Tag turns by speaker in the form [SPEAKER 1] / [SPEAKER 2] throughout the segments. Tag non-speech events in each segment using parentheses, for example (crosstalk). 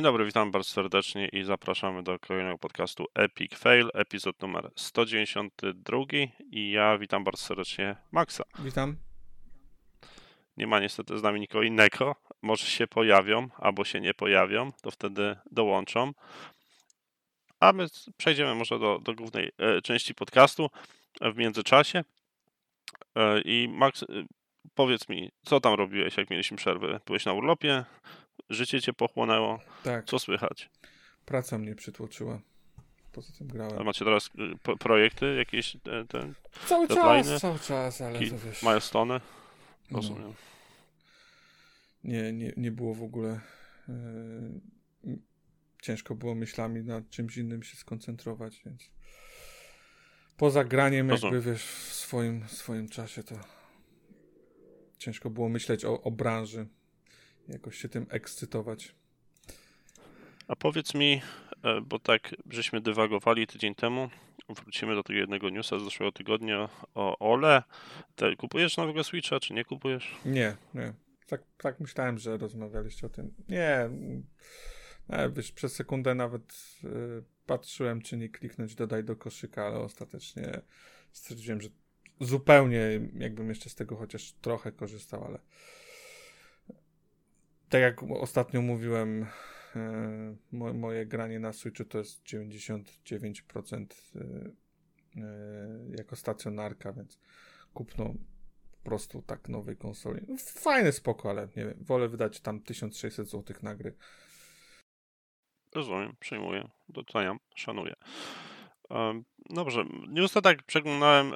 [SPEAKER 1] Dzień dobry, witam bardzo serdecznie i zapraszamy do kolejnego podcastu Epic Fail, epizod numer 192 i ja witam bardzo serdecznie Maxa.
[SPEAKER 2] Witam.
[SPEAKER 1] Nie ma niestety z nami nikogo innego, może się pojawią albo się nie pojawią, to wtedy dołączą. A my przejdziemy może do, do głównej e, części podcastu w międzyczasie. E, I Max, e, powiedz mi, co tam robiłeś, jak mieliśmy przerwę? Byłeś na urlopie? Życie cię pochłonęło?
[SPEAKER 2] Tak.
[SPEAKER 1] Co słychać?
[SPEAKER 2] Praca mnie przytłoczyła. Poza tym grałem.
[SPEAKER 1] A macie teraz y, projekty, jakieś te, te
[SPEAKER 2] cały czas, cały czas, ale to wiesz.
[SPEAKER 1] milestone?
[SPEAKER 2] no,
[SPEAKER 1] Rozumiem.
[SPEAKER 2] nie, nie, nie było w ogóle. e, ciężko było myślami nad czymś innym się skoncentrować, więc poza graniem
[SPEAKER 1] Rozumiem.
[SPEAKER 2] jakby wiesz w swoim, swoim czasie to ciężko było myśleć o, o branży. Jakoś się tym ekscytować.
[SPEAKER 1] A powiedz mi, e, bo tak żeśmy dywagowali tydzień temu, wrócimy do tego jednego newsa z zeszłego tygodnia o OLE. Te, kupujesz nowego Switcha, czy nie kupujesz?
[SPEAKER 2] Nie, nie. Tak, tak myślałem, że rozmawialiście o tym. Nie. E, wiesz, przez sekundę nawet y, patrzyłem, czy nie kliknąć dodaj do koszyka, ale ostatecznie stwierdziłem, że zupełnie jakbym jeszcze z tego chociaż trochę korzystał, ale tak jak ostatnio mówiłem, e, mo, moje granie na Switchu to jest 99% y, y, jako stacjonarka, więc kupno po prostu tak nowej konsoli. No, Fajne, spoko, ale nie wiem, wolę wydać tam 1600 zł na gry.
[SPEAKER 1] Rozumiem, przyjmuję, doceniam, szanuję. Dobrze, newsa tak przeglądałem,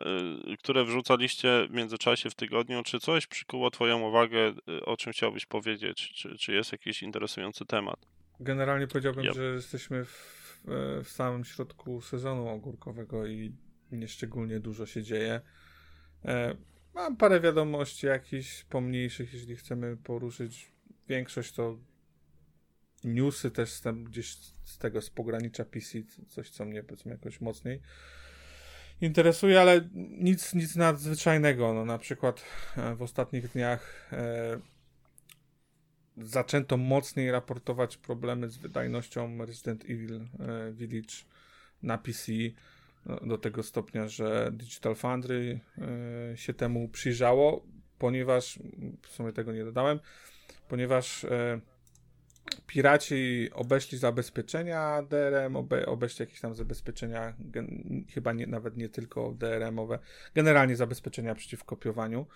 [SPEAKER 1] y, które wrzucaliście w międzyczasie w tygodniu. Czy coś przykuło Twoją uwagę, y, o czym chciałbyś powiedzieć? Czy, czy jest jakiś interesujący temat?
[SPEAKER 2] Generalnie powiedziałbym,
[SPEAKER 1] Yep.
[SPEAKER 2] że jesteśmy w, w samym środku sezonu ogórkowego i nieszczególnie dużo się dzieje. E, mam parę wiadomości jakichś pomniejszych, jeśli chcemy poruszyć. Większość to newsy też z tam gdzieś z tego, z pogranicza PC, coś co mnie powiedzmy jakoś mocniej interesuje, ale nic, nic nadzwyczajnego. No, na przykład e, w ostatnich dniach e, zaczęto mocniej raportować problemy z wydajnością Resident Evil e, Village na PC no, do tego stopnia, że Digital Foundry e, się temu przyjrzało, ponieważ w sumie tego nie dodałem, ponieważ e, piraci obeszli zabezpieczenia DRM, obe, obeszli jakieś tam zabezpieczenia, gen, chyba nie, nawet nie tylko DRM-owe, generalnie zabezpieczenia przeciw kopiowaniu.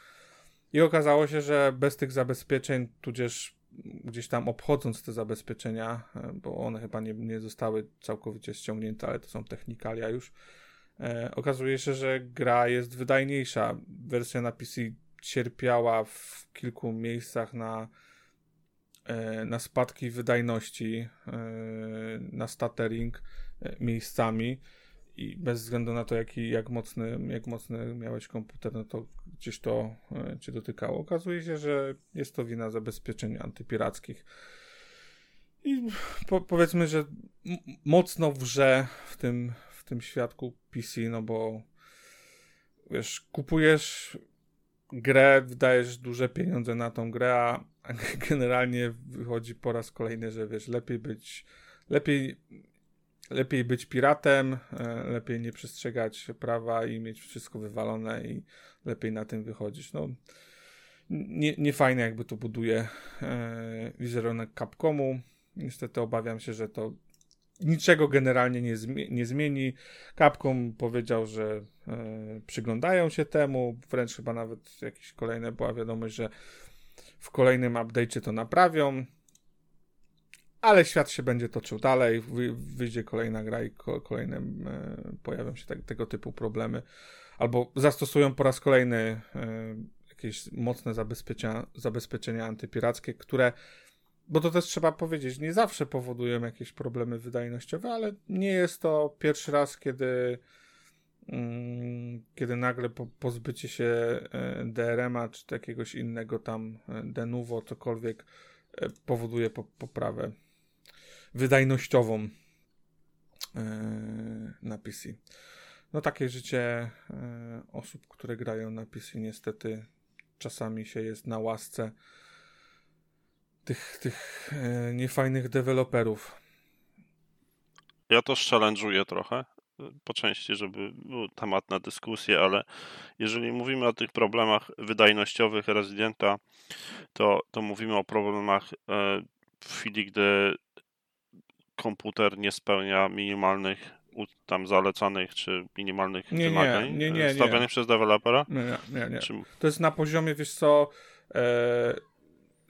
[SPEAKER 2] I okazało się, że bez tych zabezpieczeń, tudzież gdzieś tam obchodząc te zabezpieczenia, e, bo one chyba nie, nie zostały całkowicie ściągnięte, ale to są technikalia już, e, okazuje się, że gra jest wydajniejsza. Wersja na PC cierpiała w kilku miejscach na, na spadki wydajności, e, na stuttering e, miejscami i bez względu na to, jaki, jak, mocny, jak mocny miałeś komputer, no to gdzieś to e, cię dotykało. Okazuje się, że jest to wina zabezpieczeń antypirackich. I po, powiedzmy, że mocno wrze w tym, w tym świadku PC, no bo wiesz, kupujesz grę, wydajesz duże pieniądze na tą grę, a (laughs) generalnie wychodzi po raz kolejny, że wiesz, lepiej być, lepiej lepiej być piratem, e, lepiej nie przestrzegać prawa i mieć wszystko wywalone i lepiej na tym wychodzić. No, nie, nie fajne jakby to buduje e, wizerunek Capcomu. Niestety obawiam się, że to niczego generalnie nie, nie zmieni. Capcom powiedział, że e, przyglądają się temu, wręcz chyba nawet jakieś kolejne była wiadomość, że w kolejnym update'cie to naprawią. Ale świat się będzie toczył dalej, wy, wyjdzie kolejna gra i ko, kolejne e, pojawią się tak, tego typu problemy, albo zastosują po raz kolejny e, jakieś mocne zabezpieczenia, antypirackie, które, bo to też trzeba powiedzieć, nie zawsze powodują jakieś problemy wydajnościowe, ale nie jest to pierwszy raz, kiedy kiedy nagle po, pozbycie się e, DRM-a czy jakiegoś innego tam e, denuvo, cokolwiek e, powoduje po, poprawę wydajnościową na PC. No takie życie osób, które grają na PC niestety czasami się jest na łasce tych, tych niefajnych deweloperów.
[SPEAKER 1] Ja to challenge'uję trochę po części, żeby był temat na dyskusję, ale jeżeli mówimy o tych problemach wydajnościowych rezydenta, to, to mówimy o problemach e, w chwili, gdy komputer nie spełnia minimalnych tam zalecanych czy minimalnych
[SPEAKER 2] nie,
[SPEAKER 1] wymagań
[SPEAKER 2] nie, nie, nie,
[SPEAKER 1] stawianych przez dewelopera?
[SPEAKER 2] Nie, nie, nie.
[SPEAKER 1] Czy...
[SPEAKER 2] To jest na poziomie, wiesz co, e,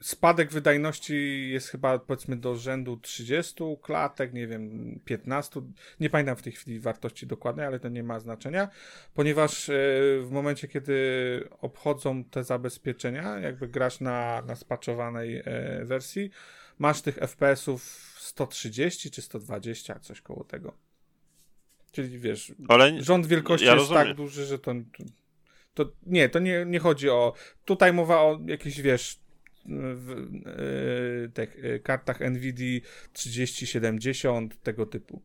[SPEAKER 2] spadek wydajności jest chyba powiedzmy do rzędu 30 klatek, nie wiem, 15. Nie pamiętam w tej chwili wartości dokładnej, ale to nie ma znaczenia, ponieważ e, w momencie, kiedy obchodzą te zabezpieczenia, jakby grasz na, na spaczowanej e, wersji, masz tych FPS-ów 130 czy 120, coś koło tego. Czyli wiesz, ale rząd wielkości ja jest rozumiem. tak duży, że to, to nie, to nie, nie chodzi o. Tutaj mowa o jakichś, wiesz, w, e, tych e, kartach NVIDIA 3070, tego typu.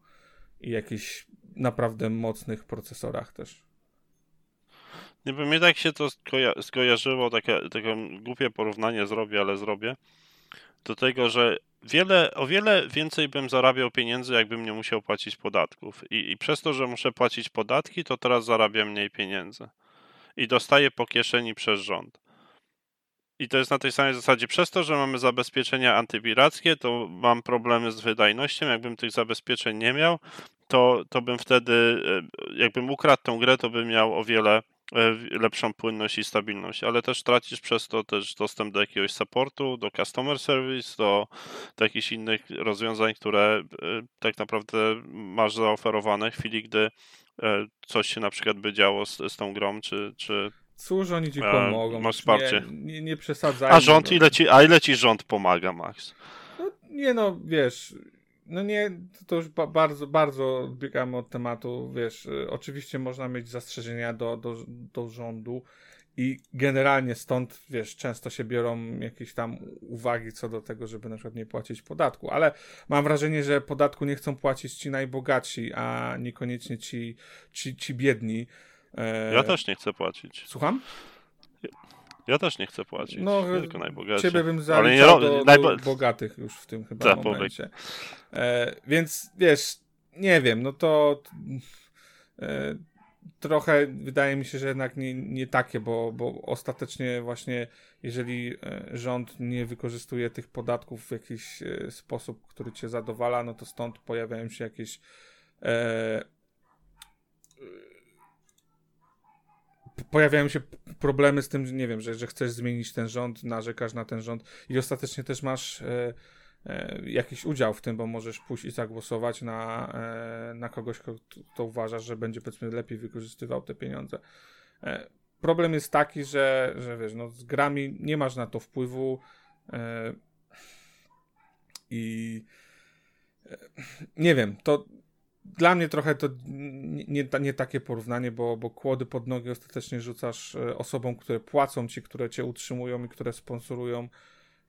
[SPEAKER 2] I jakichś naprawdę mocnych procesorach też.
[SPEAKER 1] Nie wiem, mnie tak się to skoja skojarzyło, takie, takie głupie porównanie zrobię, ale zrobię, do tego, że wiele, o wiele więcej bym zarabiał pieniędzy, jakbym nie musiał płacić podatków. I, I przez to, że muszę płacić podatki, to teraz zarabiam mniej pieniędzy. I dostaję po kieszeni przez rząd. I to jest na tej samej zasadzie. Przez to, że mamy zabezpieczenia antywirackie, to mam problemy z wydajnością. Jakbym tych zabezpieczeń nie miał, to, to bym wtedy, e, jakbym ukradł tą grę, to bym miał o wiele e, lepszą płynność i stabilność, ale też tracisz przez to też dostęp do jakiegoś supportu, do customer service, do, do jakichś innych rozwiązań, które e, tak naprawdę masz zaoferowane w chwili, gdy coś się na przykład by działo z, z tą grą, czy, czy
[SPEAKER 2] Cóż, oni ci pomogą.
[SPEAKER 1] Masz wsparcie.
[SPEAKER 2] Nie, nie, nie przesadzaj.
[SPEAKER 1] A rząd, ile ci, a ile ci rząd pomaga, Max?
[SPEAKER 2] No, nie no, wiesz, no nie, to już ba bardzo, bardzo odbiegamy od tematu, wiesz, y, oczywiście można mieć zastrzeżenia do, do, do rządu i generalnie stąd, wiesz, często się biorą jakieś tam uwagi co do tego, żeby na przykład nie płacić podatku, ale mam wrażenie, że podatku nie chcą płacić ci najbogatsi, a niekoniecznie ci, ci, ci biedni,
[SPEAKER 1] ja też nie chcę płacić.
[SPEAKER 2] Słucham?
[SPEAKER 1] Ja też nie chcę płacić. No, tylko najbogatsi.
[SPEAKER 2] Ciebie bym zaliczał nie, do, najbo... do bogatych już w tym chyba Ta, momencie. E, więc wiesz, nie wiem, no to e, trochę wydaje mi się, że jednak nie, nie takie, bo, bo ostatecznie właśnie jeżeli e, rząd nie wykorzystuje tych podatków w jakiś e, sposób, który cię zadowala, no to stąd pojawiają się jakieś e, pojawiają się problemy z tym, nie wiem, że, że chcesz zmienić ten rząd, narzekasz na ten rząd i ostatecznie też masz e, e, jakiś udział w tym, bo możesz pójść i zagłosować na, e, na kogoś, kto, uważasz, że będzie powiedzmy lepiej wykorzystywał te pieniądze. E, problem jest taki, że, że wiesz, no, z grami nie masz na to wpływu e, i e, nie wiem, to dla mnie trochę to nie, nie, takie porównanie, bo, bo kłody pod nogi ostatecznie rzucasz e, osobom, które płacą ci, które cię utrzymują i które sponsorują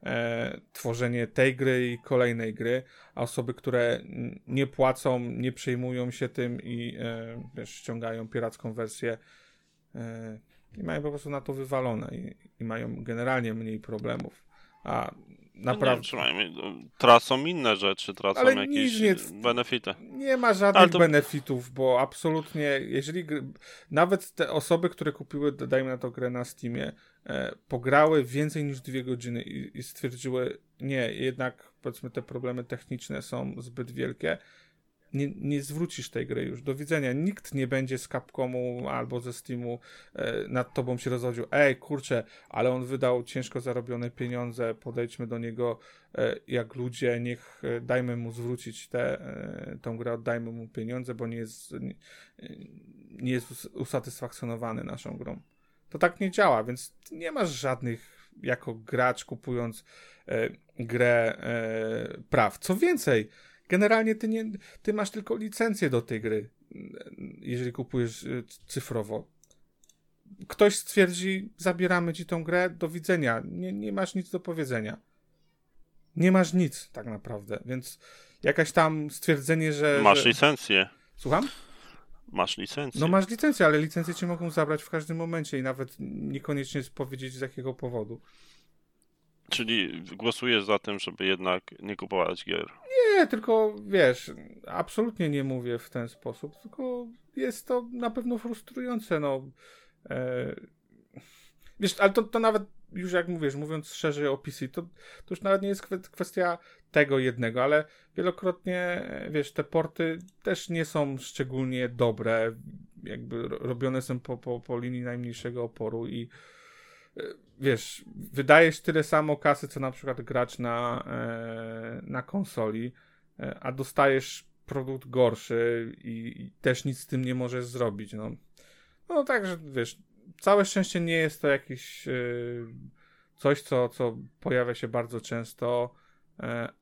[SPEAKER 2] e, tworzenie tej gry i kolejnej gry, a osoby, które nie płacą, nie przejmują się tym i e, wiesz, ściągają piracką wersję e, i mają po prostu na to wywalone i, i mają generalnie mniej problemów. A Naprawdę.
[SPEAKER 1] No no, tracą inne rzeczy, tracą Ale jakieś nie, benefity.
[SPEAKER 2] Nie ma żadnych to... benefitów, bo absolutnie, jeżeli nawet te osoby, które kupiły, dajmy na to grę na Steamie, e, pograły więcej niż dwie godziny i, i stwierdziły, nie, jednak powiedzmy te problemy techniczne są zbyt wielkie, nie, nie zwrócisz tej gry już. Do widzenia. Nikt nie będzie z Capcomu albo ze Steamu e, nad tobą się rozwodził. Ej, kurczę, ale on wydał ciężko zarobione pieniądze, podejdźmy do niego e, jak ludzie, niech e, dajmy mu zwrócić tę tą grę, oddajmy mu pieniądze, bo nie jest, nie, nie jest usatysfakcjonowany naszą grą. To tak nie działa, więc nie masz żadnych jako gracz kupując grę praw. Co więcej, Generalnie ty, nie, ty masz tylko licencję do tej gry, jeżeli kupujesz y, cyfrowo. Ktoś stwierdzi, zabieramy ci tą grę, do widzenia. Nie, nie masz nic do powiedzenia. Nie masz nic tak naprawdę, więc jakaś tam stwierdzenie, że...
[SPEAKER 1] Masz
[SPEAKER 2] że...
[SPEAKER 1] licencję.
[SPEAKER 2] Słucham?
[SPEAKER 1] Masz licencję.
[SPEAKER 2] No masz licencję, ale licencję ci mogą zabrać w każdym momencie i nawet niekoniecznie powiedzieć z jakiego powodu.
[SPEAKER 1] Czyli głosujesz za tym, żeby jednak nie kupować gier.
[SPEAKER 2] Nie, tylko wiesz, absolutnie nie mówię w ten sposób, tylko jest to na pewno frustrujące. No. E, wiesz, ale to, to nawet już jak mówisz, mówiąc szerzej o PC, to, to już nawet nie jest kwestia tego jednego, ale wielokrotnie, wiesz, te porty też nie są szczególnie dobre, jakby robione są po, po, po linii najmniejszego oporu i e, wiesz, wydajesz tyle samo kasy, co na przykład gracz na, e, na konsoli, a dostajesz produkt gorszy i, i, też nic z tym nie możesz zrobić, no. No także, wiesz, całe szczęście nie jest to jakiś coś, co, co pojawia się bardzo często,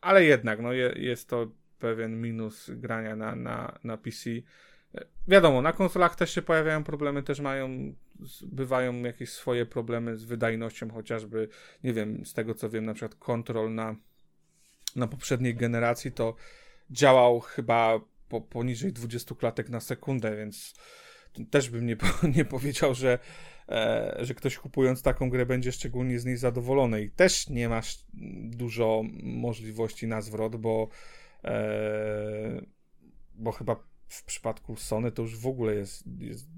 [SPEAKER 2] ale jednak, no je, jest to pewien minus grania na, na, na PC. Wiadomo, na konsolach też się pojawiają problemy, też mają, bywają jakieś swoje problemy z wydajnością, chociażby, nie wiem, z tego co wiem, na przykład kontrol na, na poprzedniej generacji to działał chyba po, poniżej 20 klatek na sekundę, więc też bym nie, (laughs) nie powiedział, że, e, że ktoś kupując taką grę będzie szczególnie z niej zadowolony. I też nie masz dużo możliwości na zwrot, bo, e, bo chyba w przypadku Sony to już w ogóle jest, jest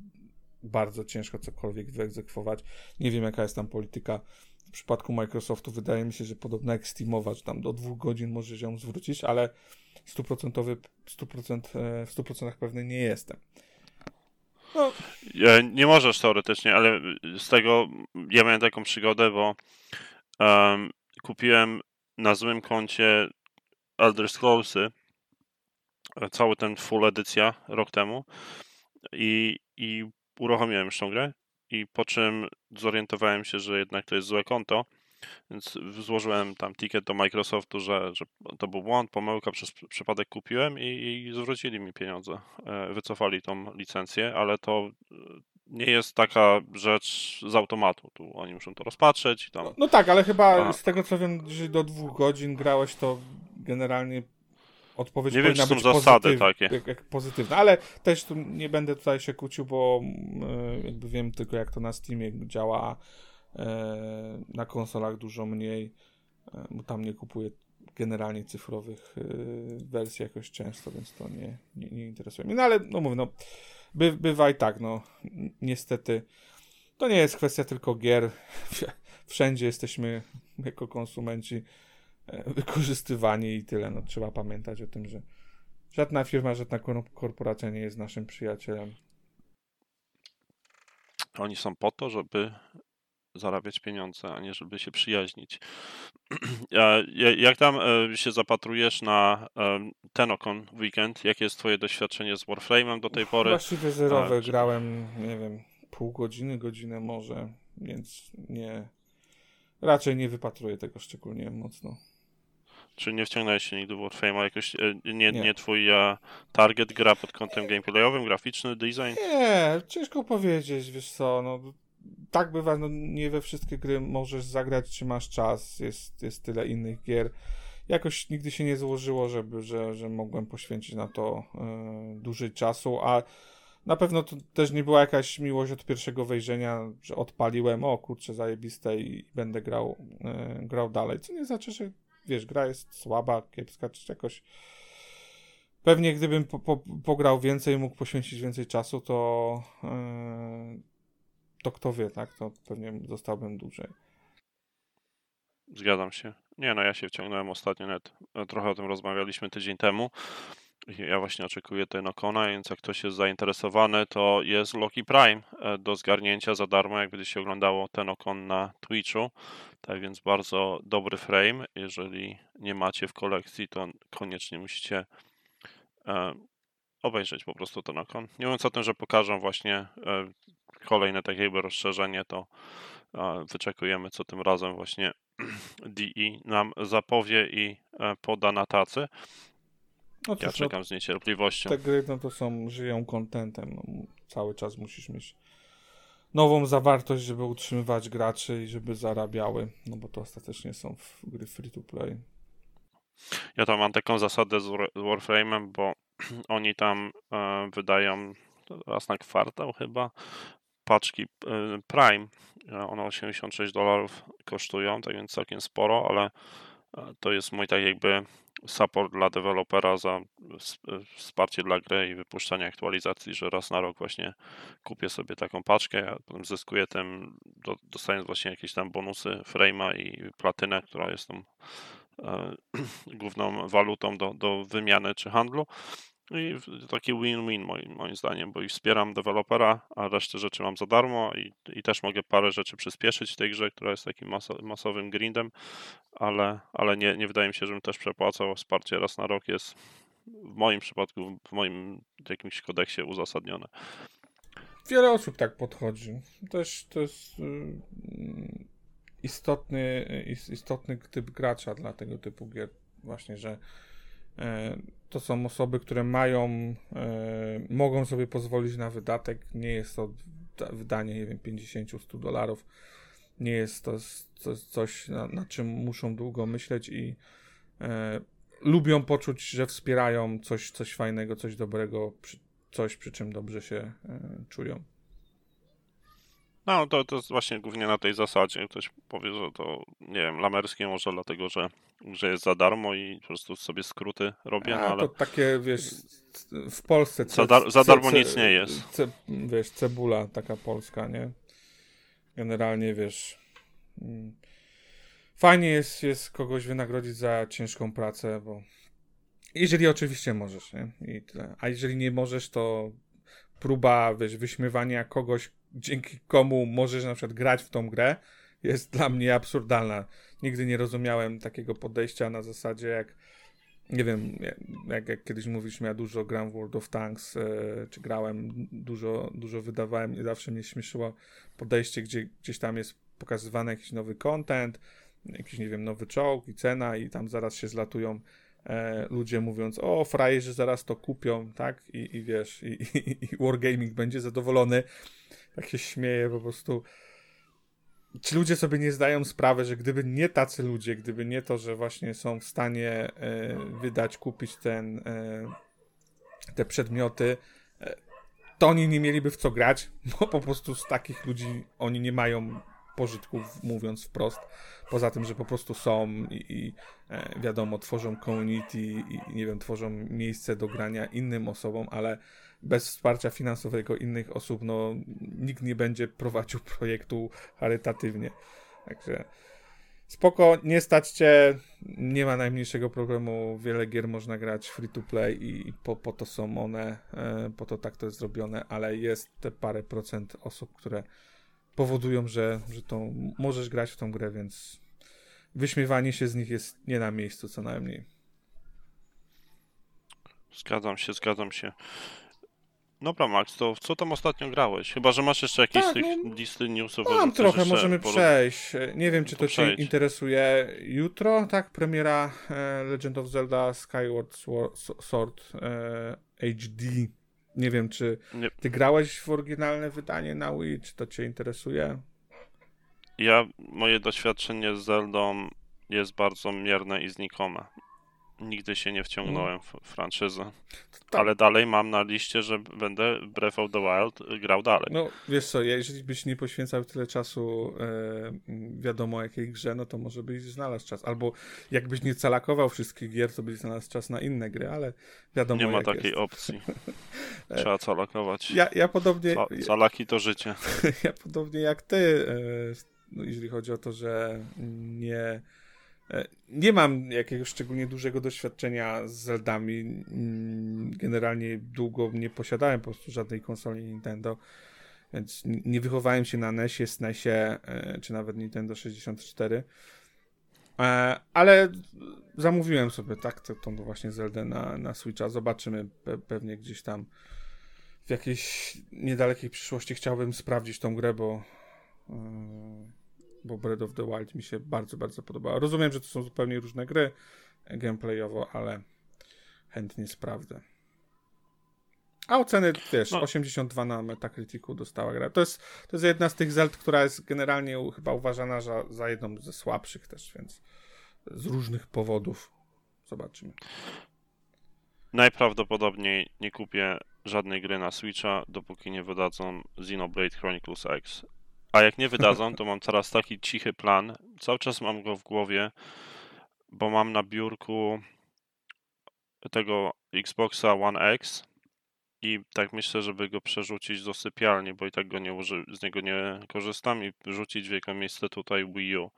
[SPEAKER 2] bardzo ciężko cokolwiek wyegzekwować. Nie wiem, jaka jest tam polityka. W przypadku Microsoftu wydaje mi się, że podobno jak Steamowa, że tam do dwóch godzin możesz ją zwrócić, ale 100%, 100% w 100% pewny nie jestem.
[SPEAKER 1] No. Nie możesz teoretycznie, ale z tego ja miałem taką przygodę, bo um, kupiłem na złym koncie Elder Scrollsy cały ten full edycja rok temu i, i uruchomiłem już tą grę i po czym zorientowałem się, że jednak to jest złe konto, więc złożyłem tam ticket do Microsoftu, że, że to był błąd, pomyłka, przez przypadek kupiłem i, i zwrócili mi pieniądze. E, wycofali tą licencję, ale to e, nie jest taka rzecz z automatu. Tu oni muszą to rozpatrzeć. Tam...
[SPEAKER 2] No, no tak, ale chyba A. z tego co wiem, że do dwóch godzin grałeś to generalnie odpowiedź
[SPEAKER 1] nie
[SPEAKER 2] powinna
[SPEAKER 1] wiem, czy
[SPEAKER 2] być
[SPEAKER 1] są zasady takie.
[SPEAKER 2] Jak, jak pozytywna, ale też tu nie będę tutaj się kłócił, bo e, jakby wiem tylko jak to na Steamie działa e, na konsolach dużo mniej, e, bo tam nie kupuję generalnie cyfrowych wersji jakoś często, więc to nie, nie, nie interesuje mnie. No ale no mówię, no by, bywa i tak, no niestety to nie jest kwestia tylko gier. (laughs) Wszędzie jesteśmy jako konsumenci E, wykorzystywani i tyle. No, trzeba pamiętać o tym, że żadna firma, żadna korporacja nie jest naszym przyjacielem.
[SPEAKER 1] Oni są po to, żeby zarabiać pieniądze, a nie żeby się przyjaźnić. (clears throat) Jak tam e, się zapatrujesz na e, ten okon weekend? Jakie jest twoje doświadczenie z Warframe'em do tej pory?
[SPEAKER 2] Właściwie zerowe. Grałem, nie wiem, pół godziny, godzinę może, więc nie... Raczej nie wypatruję tego szczególnie mocno.
[SPEAKER 1] Czy nie wciągnąłeś się nigdy w Warframe'a? Jakoś e, nie, nie. nie twój uh, target gra pod kątem gameplayowym, graficzny, design?
[SPEAKER 2] Nie, ciężko powiedzieć, wiesz co, no tak bywa, no nie we wszystkie gry możesz zagrać, czy masz czas, jest, jest tyle innych gier. Jakoś nigdy się nie złożyło, żeby, że, że mogłem poświęcić na to yy, dłużej czasu, a na pewno to też nie była jakaś miłość od pierwszego wejrzenia, że odpaliłem, o kurczę, zajebiste i będę grał, yy, grał dalej, co nie znaczy, że wiesz, gra jest słaba, kiepska, czy jakoś. Pewnie gdybym po, po, pograł więcej, mógł poświęcić więcej czasu, to, yy, to kto wie, tak? To pewnie zostałbym dłużej.
[SPEAKER 1] Zgadzam się. Nie, no ja się wciągnąłem ostatnio, nawet trochę o tym rozmawialiśmy tydzień temu. Ja właśnie oczekuję ten Okona, więc jak ktoś jest zainteresowany, to jest Loki Prime e, do zgarnięcia za darmo, jak będzie się oglądało ten Okon na Twitchu. Tak więc bardzo dobry frame. Jeżeli nie macie w kolekcji, to koniecznie musicie e, obejrzeć po prostu ten Okon. Nie mówiąc o tym, że pokażę właśnie e, kolejne takie rozszerzenie, to wyczekujemy, co tym razem właśnie (clears throat) DE nam zapowie i poda na tacy. No ja czekam no, z niecierpliwością.
[SPEAKER 2] Te gry no to są, żyją kontentem. No, cały czas musisz mieć nową zawartość, żeby utrzymywać graczy i żeby zarabiały, no bo to ostatecznie są gry free to play.
[SPEAKER 1] Ja tam mam taką zasadę z Warframe'em, bo (clears throat) oni tam e, wydają raz na kwartał chyba paczki e, Prime. E, one 86 dolarów kosztują, tak więc całkiem sporo, ale to jest mój tak jakby support dla dewelopera za wsparcie dla gry i wypuszczanie aktualizacji, że raz na rok właśnie kupię sobie taką paczkę, a potem zyskuję tym, dostając właśnie jakieś tam bonusy frame'a i platynę, która jest tą e, (clears throat) główną walutą do, do wymiany czy handlu. I taki win-win moim, moim zdaniem, bo i wspieram dewelopera, a resztę rzeczy mam za darmo i, i też mogę parę rzeczy przyspieszyć w tej grze, która jest takim maso, masowym grindem, ale, ale nie, nie wydaje mi się, żebym też przepłacał. Wsparcie raz na rok jest w moim przypadku, w moim jakimś kodeksie uzasadnione.
[SPEAKER 2] Wiele osób tak podchodzi. Też to jest y, istotny, istotny typ gracza dla tego typu gier. Właśnie, że to są osoby, które mają, e, mogą sobie pozwolić na wydatek. Nie jest to wydanie, nie wiem, 50-100 dolarów. Nie jest to, coś, na, na, czym muszą długo myśleć i e, lubią poczuć, że wspierają coś, coś fajnego, coś dobrego, coś przy czym dobrze się e, czują.
[SPEAKER 1] No, to, to jest właśnie głównie na tej zasadzie. Ktoś powie, że to, nie wiem, lamerskie może dlatego, że, że jest za darmo i po prostu sobie skróty robię, no ale...
[SPEAKER 2] to takie, wiesz, w Polsce... Ce,
[SPEAKER 1] za, dar, za darmo ce, nic nie jest.
[SPEAKER 2] Ce, wiesz, cebula taka polska, nie? Generalnie, wiesz... Mm, fajnie jest, jest kogoś wynagrodzić za ciężką pracę, bo jeżeli oczywiście możesz, nie? I tyle. A jeżeli nie możesz, to próba, wiesz, wyśmiewania kogoś, dzięki komu możesz na przykład grać w tą grę, jest dla mnie absurdalna. Nigdy nie rozumiałem takiego podejścia na zasadzie jak nie wiem, jak, jak kiedyś mówiliśmy, ja dużo gram w World of Tanks, e, czy grałem, dużo, dużo wydawałem i zawsze mnie śmieszyło podejście, gdzie gdzieś tam jest pokazywany jakiś nowy content, jakiś, nie wiem, nowy czołg i cena i tam zaraz się zlatują e, ludzie mówiąc, o, frajerzy zaraz to kupią, tak, i, i wiesz, i, i, i Wargaming będzie zadowolony, tak się śmieje po prostu. Ci ludzie sobie nie zdają sprawy, że gdyby nie tacy ludzie, gdyby nie to, że właśnie są w stanie e, wydać, kupić ten, e, te przedmioty, e, to oni nie mieliby w co grać, (laughs) bo po prostu z takich ludzi oni nie mają pożytków, mówiąc wprost. Poza tym, że po prostu są i, i wiadomo, tworzą community i nie wiem, tworzą miejsce do grania innym osobom, ale bez wsparcia finansowego innych osób, no nikt nie będzie prowadził (laughs) projektu charytatywnie. Także spoko, nie stać nie ma najmniejszego problemu, wiele gier można grać free to play i po, po to są one, e, po to tak to jest zrobione, ale jest te parę procent osób, które powodują, że, że to możesz grać w tą grę, więc wyśmiewanie się z nich jest nie na miejscu co najmniej.
[SPEAKER 1] Zgadzam się, zgadzam się. Dobra, Max, to co tam ostatnio grałeś? Chyba, że masz jeszcze jakieś tak, tych no, listy newsów.
[SPEAKER 2] Mam trochę, możemy przejść. Nie wiem, czy to Cię interesuje. Jutro, tak, premiera e, Legend of Zelda Skyward Sword e, HD nie wiem, czy nie. ty grałeś w oryginalne wydanie na Wii, czy to cię interesuje?
[SPEAKER 1] Ja, moje doświadczenie z Zeldą jest bardzo mierne i znikome nigdy się nie wciągnąłem w franczyzę. Tak. Ale dalej mam na liście, że będę Breath of the Wild grał dalej.
[SPEAKER 2] No wiesz co, jeżeli byś nie poświęcał tyle czasu e, wiadomo jakiej grze, no to może byś znalazł czas. Albo jakbyś nie calakował wszystkich gier, to byś znalazł czas na inne gry, ale wiadomo
[SPEAKER 1] Nie ma takiej
[SPEAKER 2] jest.
[SPEAKER 1] opcji. (laughs) Trzeba calakować.
[SPEAKER 2] Ja, ja podobnie...
[SPEAKER 1] calaki to życie. (laughs)
[SPEAKER 2] ja podobnie jak ty, e, no, jeżeli chodzi o to, że nie E, nie mam jakiegoś szczególnie dużego doświadczenia z Zeldami. Mm, generalnie długo nie posiadałem po prostu żadnej konsoli Nintendo, więc nie wychowałem się na NESie, SNESie, e, czy nawet Nintendo 64. E, ale zamówiłem sobie tak tą właśnie Zeldę na, na Switcha. Zobaczymy pe pewnie gdzieś tam w jakiejś niedalekiej przyszłości chciałbym sprawdzić tą grę, bo bo Breath of the Wild mi się bardzo, bardzo podoba. Rozumiem, że to są zupełnie różne gry gameplayowo, ale chętnie sprawdzę. A oceny, wiesz, no. 82 na Metacriticu dostała gra. To jest, to jest jedna z tych Zeld, która jest generalnie chyba uważana za, za jedną ze słabszych też, więc z różnych powodów. Zobaczymy.
[SPEAKER 1] Najprawdopodobniej nie kupię żadnej gry na Switcha, dopóki nie wydadzą Xenoblade Chronicles X. A jak nie wydadzą, to mam teraz taki cichy plan. Cały czas mam go w głowie, bo mam na biurku tego Xboxa One X i tak myślę, żeby go przerzucić do sypialni, bo i tak go nie uży, z niego nie korzystam i rzucić w jego miejsce tutaj Wii U.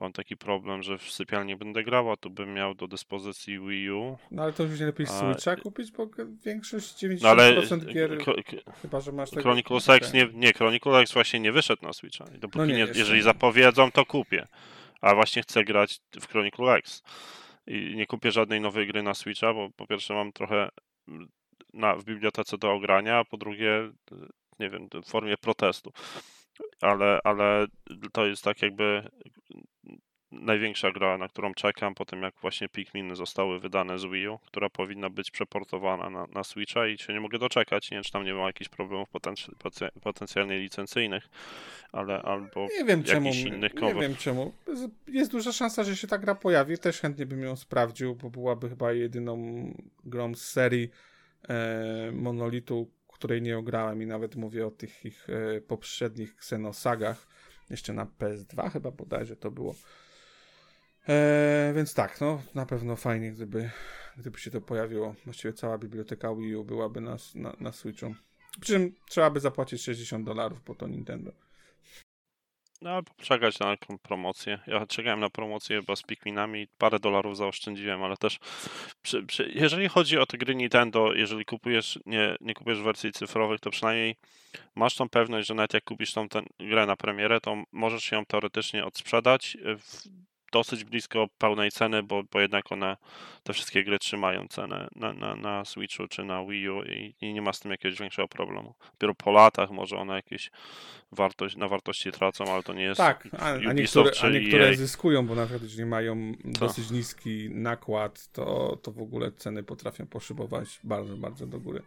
[SPEAKER 1] Mam taki problem, że w sypialni będę grał, a tu bym miał do dyspozycji Wii U.
[SPEAKER 2] No ale to już nie lepiej
[SPEAKER 1] A-
[SPEAKER 2] Switcha kupić, bo większość 90%
[SPEAKER 1] No ale
[SPEAKER 2] gier,
[SPEAKER 1] Ko- Ko-
[SPEAKER 2] chyba że masz tego...
[SPEAKER 1] Chronicles X nie, nie, Chronicles X właśnie nie wyszedł na Switcha. I dopóki
[SPEAKER 2] No nie,
[SPEAKER 1] nie,
[SPEAKER 2] jeszcze
[SPEAKER 1] jeżeli
[SPEAKER 2] nie.
[SPEAKER 1] zapowiedzą, to kupię. A właśnie chcę grać w Chronicle X. I nie kupię żadnej nowej gry na Switcha, bo po pierwsze mam trochę mm, na, w bibliotece do ogrania, a po drugie, y, nie wiem, w formie protestu. Ale, ale to jest tak jakby największa gra, na którą czekam po tym, jak właśnie Pikminy zostały wydane z Wii U, która powinna być przeportowana na, na Switcha i się nie mogę doczekać. Nie wiem, czy tam nie ma jakichś problemów potenc- poten- potencjalnie licencyjnych, ale albo
[SPEAKER 2] Nie wiem czemu.
[SPEAKER 1] innych
[SPEAKER 2] Nie
[SPEAKER 1] cover.
[SPEAKER 2] wiem czemu. Jest duża szansa, że się ta gra pojawi. Też chętnie bym ją sprawdził, bo byłaby chyba jedyną grą z serii Monolitu, której nie ograłem i nawet mówię o tych ich e, poprzednich Xenosagach. Jeszcze na PS2 chyba bodajże to było. E, więc tak, no na pewno fajnie, gdyby, gdyby się to pojawiło. Właściwie cała biblioteka Wii U byłaby na, na, na Switchu. Przy czym trzeba by zapłacić 60 dolarów, bo to Nintendo.
[SPEAKER 1] No, albo na taką promocję. Ja czekałem na promocję chyba z Pikminami, parę dolarów zaoszczędziłem, ale też przy, przy, jeżeli chodzi o te gry Nintendo, jeżeli kupujesz, nie, nie kupujesz wersji cyfrowych, to przynajmniej masz tą pewność, że nawet jak kupisz tą ten, grę na premierę, to możesz ją teoretycznie odsprzedać w dosyć blisko pełnej ceny, bo, bo jednak one, te wszystkie gry trzymają cenę na, na, na Switchu czy na Wii U i, i nie ma z tym jakiegoś większego problemu. Dopiero po latach może one jakieś wartość, na wartości tracą, ale to nie jest
[SPEAKER 2] Tak, a, a, niektóre, a niektóre
[SPEAKER 1] EA.
[SPEAKER 2] zyskują, bo na przykład jeżeli mają dosyć niski nakład, to, to w ogóle ceny potrafią poszybować bardzo, bardzo do góry.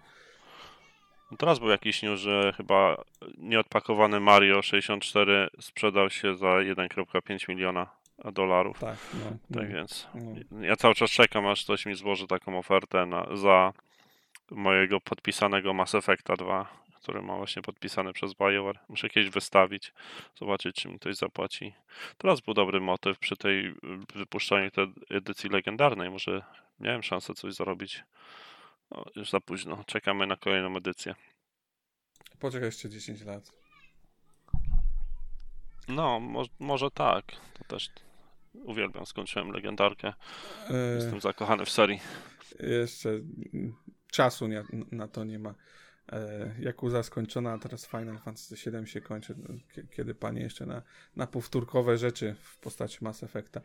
[SPEAKER 1] No Teraz był jakiś news, że chyba nieodpakowany Mario 64 sprzedał się za 1,5 miliona dolarów.
[SPEAKER 2] Tak, no.
[SPEAKER 1] Tak
[SPEAKER 2] no,
[SPEAKER 1] więc
[SPEAKER 2] no.
[SPEAKER 1] ja cały czas czekam, aż ktoś mi złoży taką ofertę na, za mojego podpisanego Mass Effecta 2, który ma właśnie podpisany przez BioWare. Muszę kiedyś wystawić, zobaczyć, czy mi ktoś zapłaci. Teraz był dobry motyw przy tej wypuszczaniu tej edycji legendarnej. Może miałem szansę coś zarobić. No, już za późno. Czekamy na kolejną edycję.
[SPEAKER 2] Poczekaj jeszcze 10 lat.
[SPEAKER 1] No, mo- może tak. To też uwielbiam. Skończyłem legendarkę.
[SPEAKER 2] E,
[SPEAKER 1] Jestem zakochany w serii.
[SPEAKER 2] jeszcze czasu nie, na to nie ma. E, Yakuza skończona, a teraz Final Fantasy VII się kończy. No, kie- Kiedy panie jeszcze na, na powtórkowe rzeczy w postaci Mass Effecta.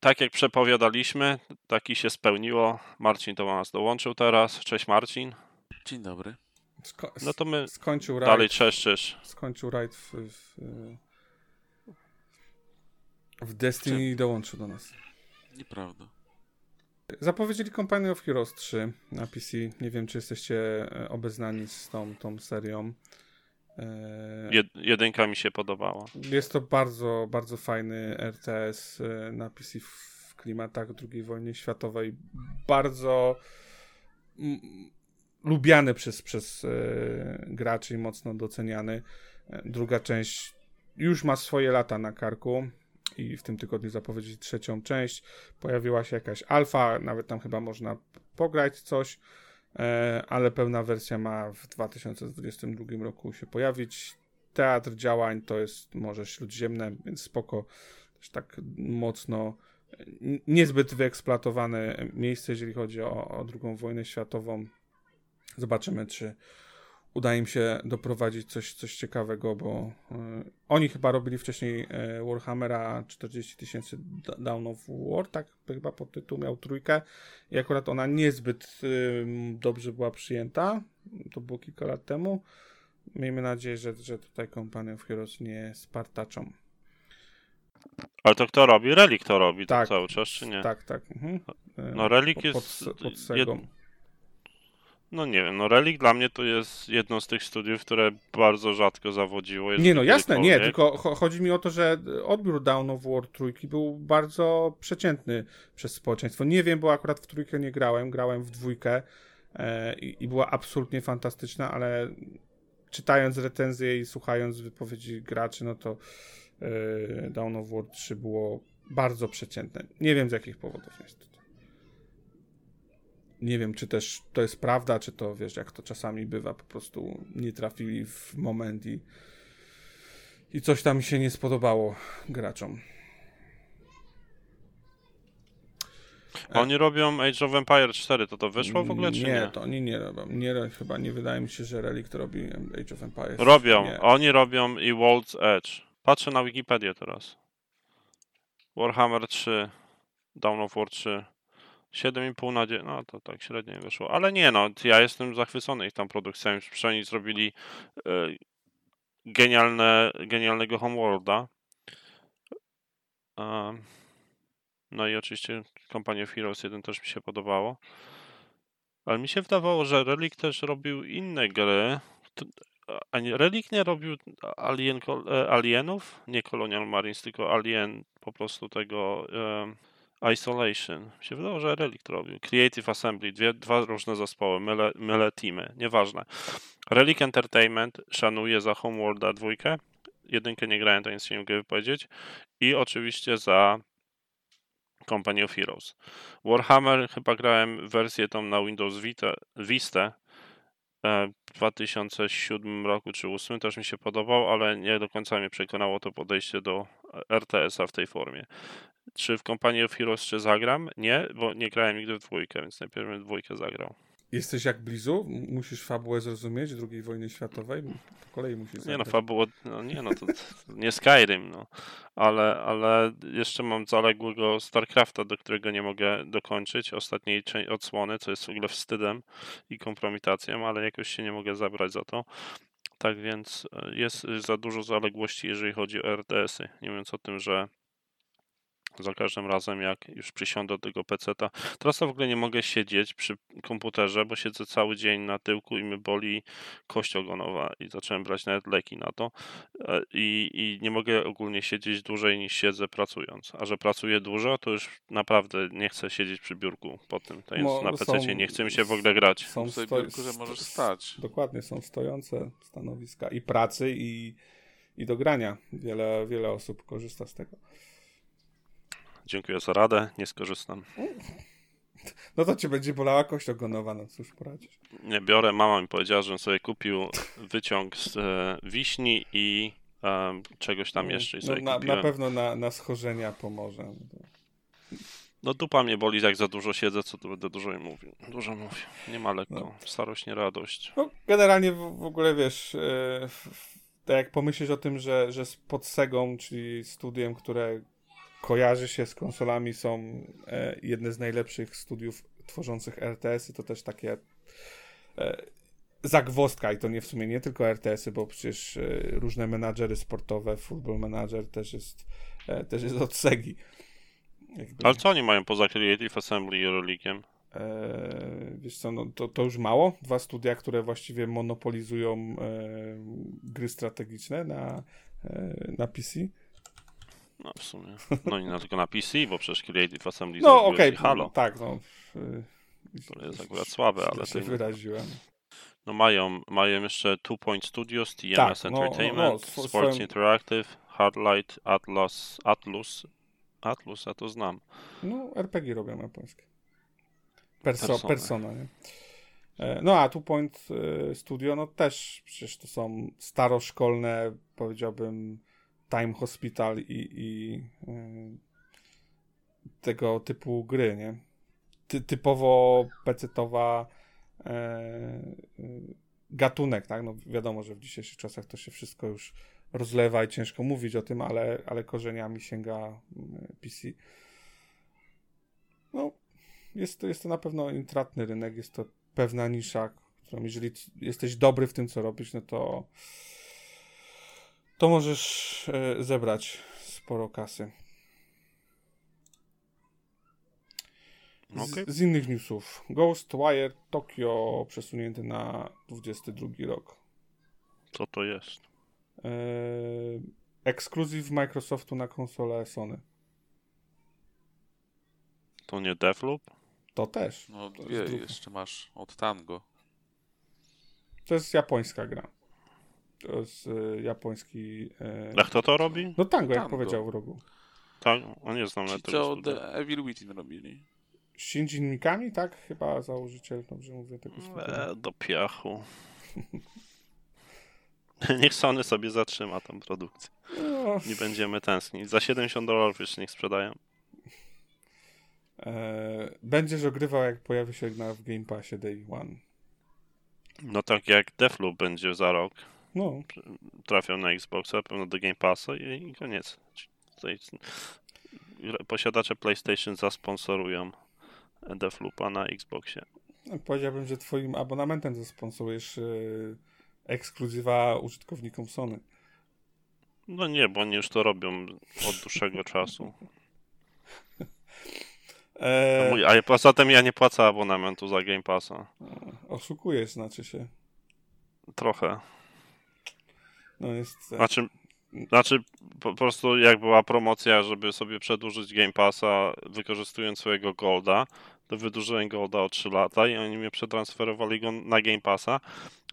[SPEAKER 1] Tak jak przepowiadaliśmy, taki się spełniło. Marcin do nas dołączył teraz. Cześć Marcin.
[SPEAKER 3] Dzień dobry.
[SPEAKER 2] Sko-
[SPEAKER 1] No to my
[SPEAKER 2] skończył rajd,
[SPEAKER 1] dalej czeszczysz.
[SPEAKER 2] skończył rajd w, w, w Destiny i dołączył do nas.
[SPEAKER 3] Nieprawda.
[SPEAKER 2] Zapowiedzieli Company of Heroes 3 na PC. Nie wiem, czy jesteście e, obeznani z tą, tą serią. E,
[SPEAKER 1] Jed- jedynka mi się podobała.
[SPEAKER 2] Jest to bardzo, bardzo fajny RTS e, na PC w klimatach II wojny światowej. Bardzo lubiany przez, przez graczy i mocno doceniany. Druga część już ma swoje lata na karku i w tym tygodniu zapowiedzieli trzecią część. Pojawiła się jakaś alfa, nawet tam chyba można pograć coś, e, ale pełna wersja ma w 2022 roku się pojawić teatr działań to jest Morze Śródziemne, więc spoko. Też tak mocno niezbyt wyeksploatowane miejsce, jeżeli chodzi o, o II wojnę światową. Zobaczymy, czy uda im się doprowadzić coś, coś ciekawego, bo y, oni chyba robili wcześniej y, Warhammera 40 tysięcy Down of War, tak chyba pod tytuł miał trójkę i akurat ona niezbyt y, dobrze była przyjęta. To było kilka lat temu. Miejmy nadzieję, że, że tutaj Company of Heroes nie spartaczą.
[SPEAKER 1] Ale to kto robi? Relik to robi
[SPEAKER 2] Tak.
[SPEAKER 1] to cały czas, czy nie?
[SPEAKER 2] Tak, tak. Mhm.
[SPEAKER 1] No Relik jest...
[SPEAKER 2] Pod, pod
[SPEAKER 1] jed-. No nie wiem, no Relik dla mnie to jest jedno z tych studiów, które bardzo rzadko zawodziło.
[SPEAKER 2] Nie, no jasne, nie, tylko cho- chodzi mi o to, że odbiór Down of War trójki był bardzo przeciętny przez społeczeństwo. Nie wiem, bo akurat w trójkę nie grałem, grałem w dwójkę. e, i, i była absolutnie fantastyczna, ale czytając recenzje i słuchając wypowiedzi graczy, no to e, Dawn of War 3 było bardzo przeciętne. Nie wiem z jakich powodów niestety. Nie wiem, czy też to jest prawda, czy to wiesz, jak to czasami bywa, po prostu nie trafili w moment i, i coś tam się nie spodobało graczom.
[SPEAKER 1] Oni robią Age of Empire 4, to to wyszło w ogóle, czy nie?
[SPEAKER 2] Nie, to oni nie robią. Nie, chyba nie wydaje mi się, że Relic to robi Age of Empires.
[SPEAKER 1] Robią,
[SPEAKER 2] Nie.
[SPEAKER 1] oni robią i World's Edge. Patrzę na Wikipedię teraz. Warhammer 3, Dawn of War 3. 7,5 na 9, no to tak średnio mi wyszło. Ale nie no, ja jestem zachwycony ich tam produkcjami. Przynajmniej zrobili e, genialne, genialnego Homeworlda. Um, no i oczywiście of Heroes 1 też mi się podobało. Ale mi się wydawało, że Relic też robił inne gry. Nie, Relic nie robił Alien, e, Alienów? Nie Colonial Marines, tylko Alien po prostu tego Isolation. Się wydawało, że Relic robił. Creative Assembly, dwie, dwa różne zespoły, myle, myle teamy, nieważne. Relic Entertainment szanuje za Homeworlda dwójkę. Jedynkę nie grałem, to nic się nie mogę wypowiedzieć. I oczywiście za Company of Heroes. Warhammer chyba grałem wersję tą na Windows Vita, Vista e, w 2007 roku czy 2008 też mi się podobał, ale nie do końca mnie przekonało to podejście do RTS-a w tej formie. Czy w Company of Heroes czy zagram? Nie, bo nie grałem nigdy w dwójkę, więc najpierw bym dwójkę zagrał.
[SPEAKER 2] Jesteś jak Blizu? Musisz fabułę zrozumieć II wojny światowej? Po kolei musisz
[SPEAKER 1] Nie no,
[SPEAKER 2] zagrać.
[SPEAKER 1] fabuła, no nie no, to, to nie Skyrim, no. Ale, ale jeszcze mam zaległego StarCrafta, do którego nie mogę dokończyć, ostatniej odsłony, co jest w ogóle wstydem i kompromitacją, ale jakoś się nie mogę zabrać za to. Tak więc e, jest za dużo zaległości, jeżeli chodzi o RTS-y. Nie mówiąc o tym, że za każdym razem, jak już przysiądę do tego PC-ta. Teraz to w ogóle nie mogę siedzieć przy komputerze, bo siedzę cały dzień na tyłku i mnie boli kość ogonowa i zacząłem brać nawet leki na to. E, I, I nie mogę ogólnie siedzieć dłużej niż siedzę pracując. A że pracuję dużo, to już naprawdę nie chcę siedzieć przy biurku po tym. To
[SPEAKER 2] Mo-
[SPEAKER 1] na
[SPEAKER 2] są-
[SPEAKER 1] PC nie chce mi się w ogóle grać.
[SPEAKER 2] Są sto-
[SPEAKER 3] biurku, że możesz
[SPEAKER 2] st-
[SPEAKER 3] stać.
[SPEAKER 2] Dokładnie, są stojące stanowiska i pracy, i, i do grania. Wiele, wiele osób korzysta z tego.
[SPEAKER 1] Dziękuję za radę, nie skorzystam.
[SPEAKER 2] No to cię będzie bolała kość ogonowa, no cóż poradzisz.
[SPEAKER 1] Nie biorę. Mama mi powiedziała, żebym sobie kupił wyciąg z e, wiśni i e, czegoś tam jeszcze. I
[SPEAKER 2] No, na, na pewno na, na schorzenia pomoże.
[SPEAKER 1] No dupa mnie boli, jak za dużo siedzę, co tu będę dużo mówił. Dużo mówię. Nie ma lekko.
[SPEAKER 2] No.
[SPEAKER 1] Starość, nie radość.
[SPEAKER 2] No, generalnie w, w ogóle wiesz, e, tak jak pomyślisz o tym, że, że z pod Segą, czyli studiem, które kojarzy się z konsolami, są e, jedne z najlepszych studiów tworzących RTS-y, to też takie e, zagwozdka i to nie w sumie nie tylko RTS-y, bo przecież e, różne menadżery sportowe, Football Manager też jest, e, też jest od Segi. Jakby-
[SPEAKER 1] Ale co oni mają poza Creative Assembly i Reliciem?
[SPEAKER 2] Eee, wiesz co, no to, to już mało. Dwa studia, które właściwie monopolizują e, gry strategiczne na, e, na PC.
[SPEAKER 1] No w sumie. No i na, tylko na PC, bo przecież Creative Assembly (laughs)
[SPEAKER 2] No okej,
[SPEAKER 1] ci Halo.
[SPEAKER 2] tak, no.
[SPEAKER 1] To jest akurat słabe, ale
[SPEAKER 2] się wyraziłem.
[SPEAKER 1] No mają, mają jeszcze Two Point Studios, TMS
[SPEAKER 2] Tak, no, no, no,
[SPEAKER 1] Entertainment,
[SPEAKER 2] swo-
[SPEAKER 1] Sports
[SPEAKER 2] swoją-
[SPEAKER 1] Interactive, Hardlight, Atlas, Atlus. Atlus, ja to znam.
[SPEAKER 2] No, RPG robią japońskie. Perso,
[SPEAKER 1] Persony.
[SPEAKER 2] persona, nie? E, No a Two Point e, Studio, no też przecież to są staroszkolne, powiedziałbym, Time Hospital i, i e, tego typu gry, nie? Ty, typowo pecetowa e, e, gatunek, tak? No wiadomo, że w dzisiejszych czasach to się wszystko już rozlewa i ciężko mówić o tym, ale, ale korzeniami sięga mm, PC. No, jest to, jest to na pewno intratny rynek, jest to pewna nisza, którą jeżeli jesteś dobry w tym, co robisz, no to to możesz e, zebrać sporo kasy. Z,
[SPEAKER 1] Okej.
[SPEAKER 2] z innych newsów. Ghostwire Tokyo przesunięty na 22 rok.
[SPEAKER 1] Co to jest?
[SPEAKER 2] E, ekskluzyw Microsoftu na konsolę Sony.
[SPEAKER 1] To nie Deathloop?
[SPEAKER 2] To też.
[SPEAKER 3] No
[SPEAKER 2] To
[SPEAKER 3] dwie jeszcze masz od Tango.
[SPEAKER 2] To jest japońska gra. To jest y, japoński... Y...
[SPEAKER 1] A kto to robi?
[SPEAKER 2] No tango, jak
[SPEAKER 3] Tango.
[SPEAKER 2] powiedział w rogu.
[SPEAKER 1] Tak, o nie znam
[SPEAKER 3] Ci, co. The Evil Within robili.
[SPEAKER 2] Shinji Mikami, tak? Chyba założyciel, dobrze mówię tego studia.
[SPEAKER 1] E, do piachu. (laughs) Niech Sony sobie zatrzyma tą produkcję.
[SPEAKER 2] No,
[SPEAKER 1] Nie będziemy tęsknić. Za 70 dolarów jeszcze niech sprzedają.
[SPEAKER 2] e, będziesz ogrywał, jak pojawi się na, w Game Passie Day One.
[SPEAKER 1] No tak jak Deathloop będzie za rok.
[SPEAKER 2] No,
[SPEAKER 1] Trafią na Xboxa, pewno do Game Passa i, i koniec. Tutaj posiadacze PlayStation zasponsorują Deathloopa na Xboxie.
[SPEAKER 2] no, powiedziałbym, że twoim abonamentem zasponsorujesz e, ekskluzywa użytkownikom Sony.
[SPEAKER 1] No nie, bo oni już to robią od dłuższego czasu. (laughs)
[SPEAKER 2] E,
[SPEAKER 1] Mój, a poza tym ja nie płacę abonamentu za Game Passa.
[SPEAKER 2] oszukujesz, znaczy się.
[SPEAKER 1] Trochę.
[SPEAKER 2] No jest... e,
[SPEAKER 1] Znaczy, znaczy po prostu jak była promocja, żeby sobie przedłużyć Game Passa wykorzystując swojego Golda, to wydłużyłem Golda o 3 lata i oni mnie przetransferowali go na Game Passa,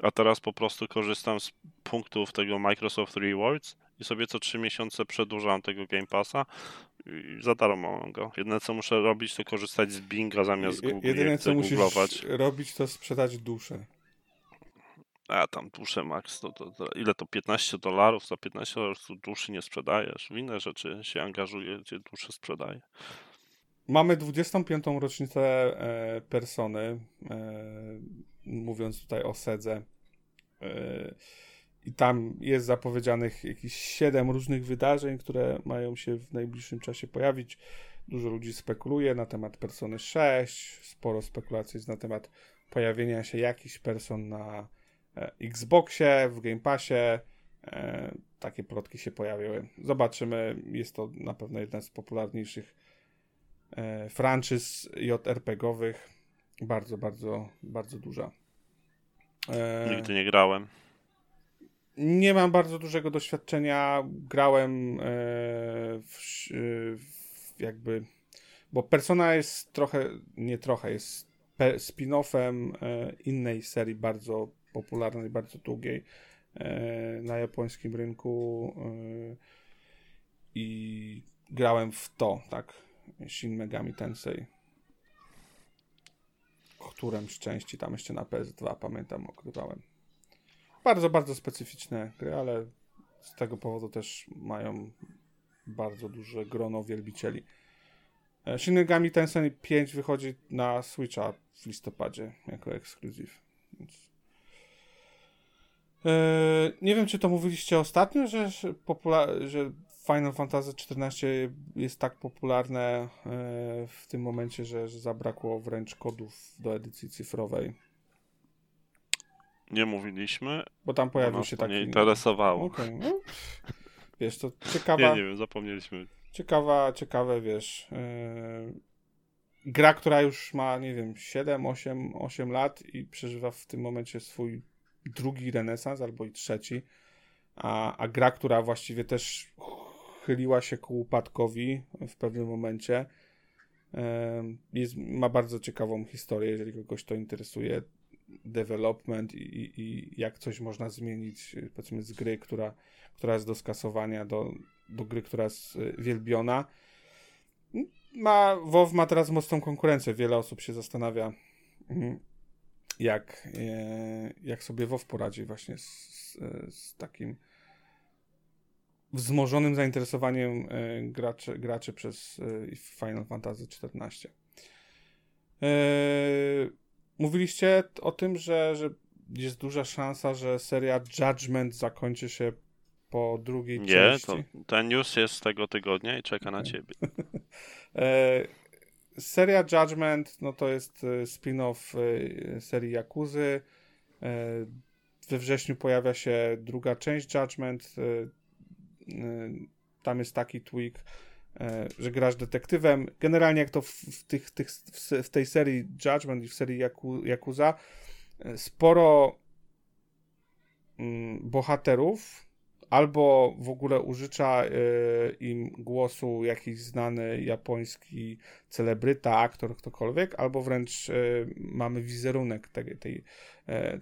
[SPEAKER 1] a teraz po prostu korzystam z punktów tego Microsoft Rewards i sobie co 3 miesiące przedłużam tego Game Passa i za darmo mam go. Jedyne co muszę robić to korzystać z Binga zamiast Google,
[SPEAKER 2] Jedyne, co musisz robić, to sprzedać duszę.
[SPEAKER 1] A tam duszę max, to, to, to ile to 15 dolarów? Za 15 dolarów duszy nie sprzedajesz. W inne rzeczy się angażuje, gdzie duszę sprzedaje.
[SPEAKER 2] Mamy 25. rocznicę e, Persony, e, mówiąc tutaj o Sedze. E, I tam jest zapowiedzianych jakieś 7 różnych wydarzeń, które mają się w najbliższym czasie pojawić. Dużo ludzi spekuluje na temat Persony 6, sporo spekulacji jest na temat pojawienia się jakichś person na Xboxie, w Game Passie. E, takie plotki się pojawiły. Zobaczymy. Jest to na pewno jedna z popularniejszych e, franczyz JRPG-owych. Bardzo, bardzo, bardzo duża. E,
[SPEAKER 1] Nigdy nie grałem.
[SPEAKER 2] nie mam bardzo dużego doświadczenia. Grałem e, w, w jakby. Bo Persona jest trochę, nie trochę, jest spin-offem e, innej serii bardzo popularnej, bardzo długiej e, na japońskim rynku. E, I grałem w to, tak. Shin Megami Tensei. Którymś części tam jeszcze na PS2 pamiętam, ogrywałem. Bardzo, bardzo specyficzne gry, ale z tego powodu też mają bardzo duże grono wielbicieli. E, Shin Megami Tensei 5 wychodzi na Switcha w listopadzie jako ekskluzyw. Więc... E, nie wiem, czy to mówiliście ostatnio, że, że, popula- że Final Fantasy XIV jest tak popularne e, w tym momencie, że, że zabrakło wręcz kodów do edycji cyfrowej.
[SPEAKER 1] Nie mówiliśmy,
[SPEAKER 2] Bo tam pojawił się taki.
[SPEAKER 1] nie interesowało.
[SPEAKER 2] Okej, no. (laughs) Wiesz, to ciekawa,
[SPEAKER 1] Nie, nie wiem, zapomnieliśmy.
[SPEAKER 2] ciekawa, ciekawe, wiesz, yy, gra, która już ma, nie wiem, 7, 8, 8 lat i przeżywa w tym momencie swój drugi renesans albo i trzeci, a, a gra, która właściwie też chyliła się ku upadkowi w pewnym momencie, jest, ma bardzo ciekawą historię, jeżeli kogoś to interesuje, development i, i, i jak coś można zmienić, powiedzmy, z gry, która, która jest do skasowania, do, do gry, która jest y, wielbiona. Ma, WoW ma teraz mocną konkurencję. Wiele osób się zastanawia, mm, jak, e, jak sobie WoW poradzi właśnie z, z, takim wzmożonym zainteresowaniem e, graczy, graczy przez e, Final Fantasy XIV. Mówiliście o tym, że, że jest duża szansa, że seria Judgment zakończy się po drugiej
[SPEAKER 1] Nie,
[SPEAKER 2] części.
[SPEAKER 1] to ten news jest z tego tygodnia i czeka na
[SPEAKER 2] Okej.
[SPEAKER 1] ciebie. (laughs)
[SPEAKER 2] Seria Judgment, no to jest e, spin-off e, serii Jakuzy. E, we wrześniu pojawia się druga część Judgment. Tam jest taki tweak, że grasz detektywem. Generalnie jak to w, w, tych, tych, w, tej serii Judgment i w serii Yaku, Yakuza sporo mm, bohaterów, albo w ogóle użycza y, im głosu jakiś znany japoński celebryta, aktor, ktokolwiek, albo wręcz y, mamy wizerunek tej, tej,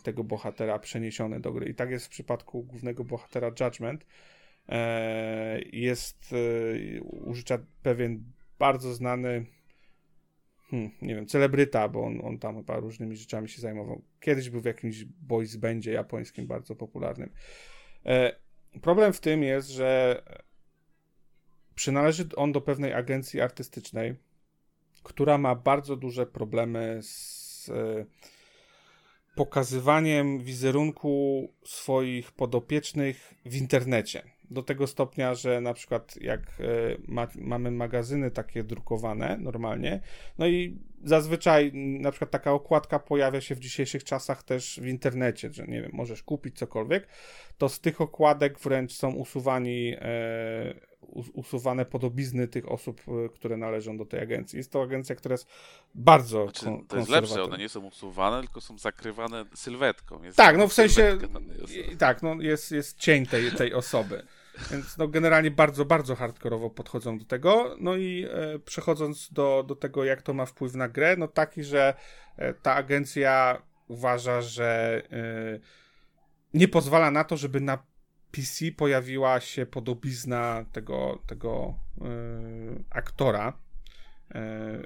[SPEAKER 2] tego bohatera przeniesiony do gry. I tak jest w przypadku głównego bohatera Judgment. E, jest użycza pewien bardzo znany hmm, nie wiem, celebryta, bo on, on tam chyba różnymi rzeczami się zajmował. Kiedyś był w jakimś boys bandzie japońskim bardzo popularnym. E, problem w tym jest, że przynależy on do pewnej agencji artystycznej, która ma bardzo duże problemy z e, pokazywaniem wizerunku swoich podopiecznych w internecie do tego stopnia, że na przykład jak e, ma, mamy magazyny takie drukowane normalnie, no i zazwyczaj na przykład taka okładka pojawia się w dzisiejszych czasach też w internecie, że nie wiem, możesz kupić cokolwiek, to z tych okładek wręcz są usuwani e, usuwane podobizny tych osób, e, które należą do tej agencji. Jest to agencja, która jest bardzo
[SPEAKER 3] znaczy, To jest lepsze, one nie są usuwane, tylko są zakrywane sylwetką.
[SPEAKER 2] Jest tak, no w sensie, tak, no jest, jest cień tej, tej osoby. Więc no generalnie bardzo, bardzo hardkorowo podchodzą do tego. No i e, przechodząc do, do tego, jak to ma wpływ na grę, no taki, że e, ta agencja uważa, że e, nie pozwala na to, żeby na PC pojawiła się podobizna tego, tego e, aktora. E,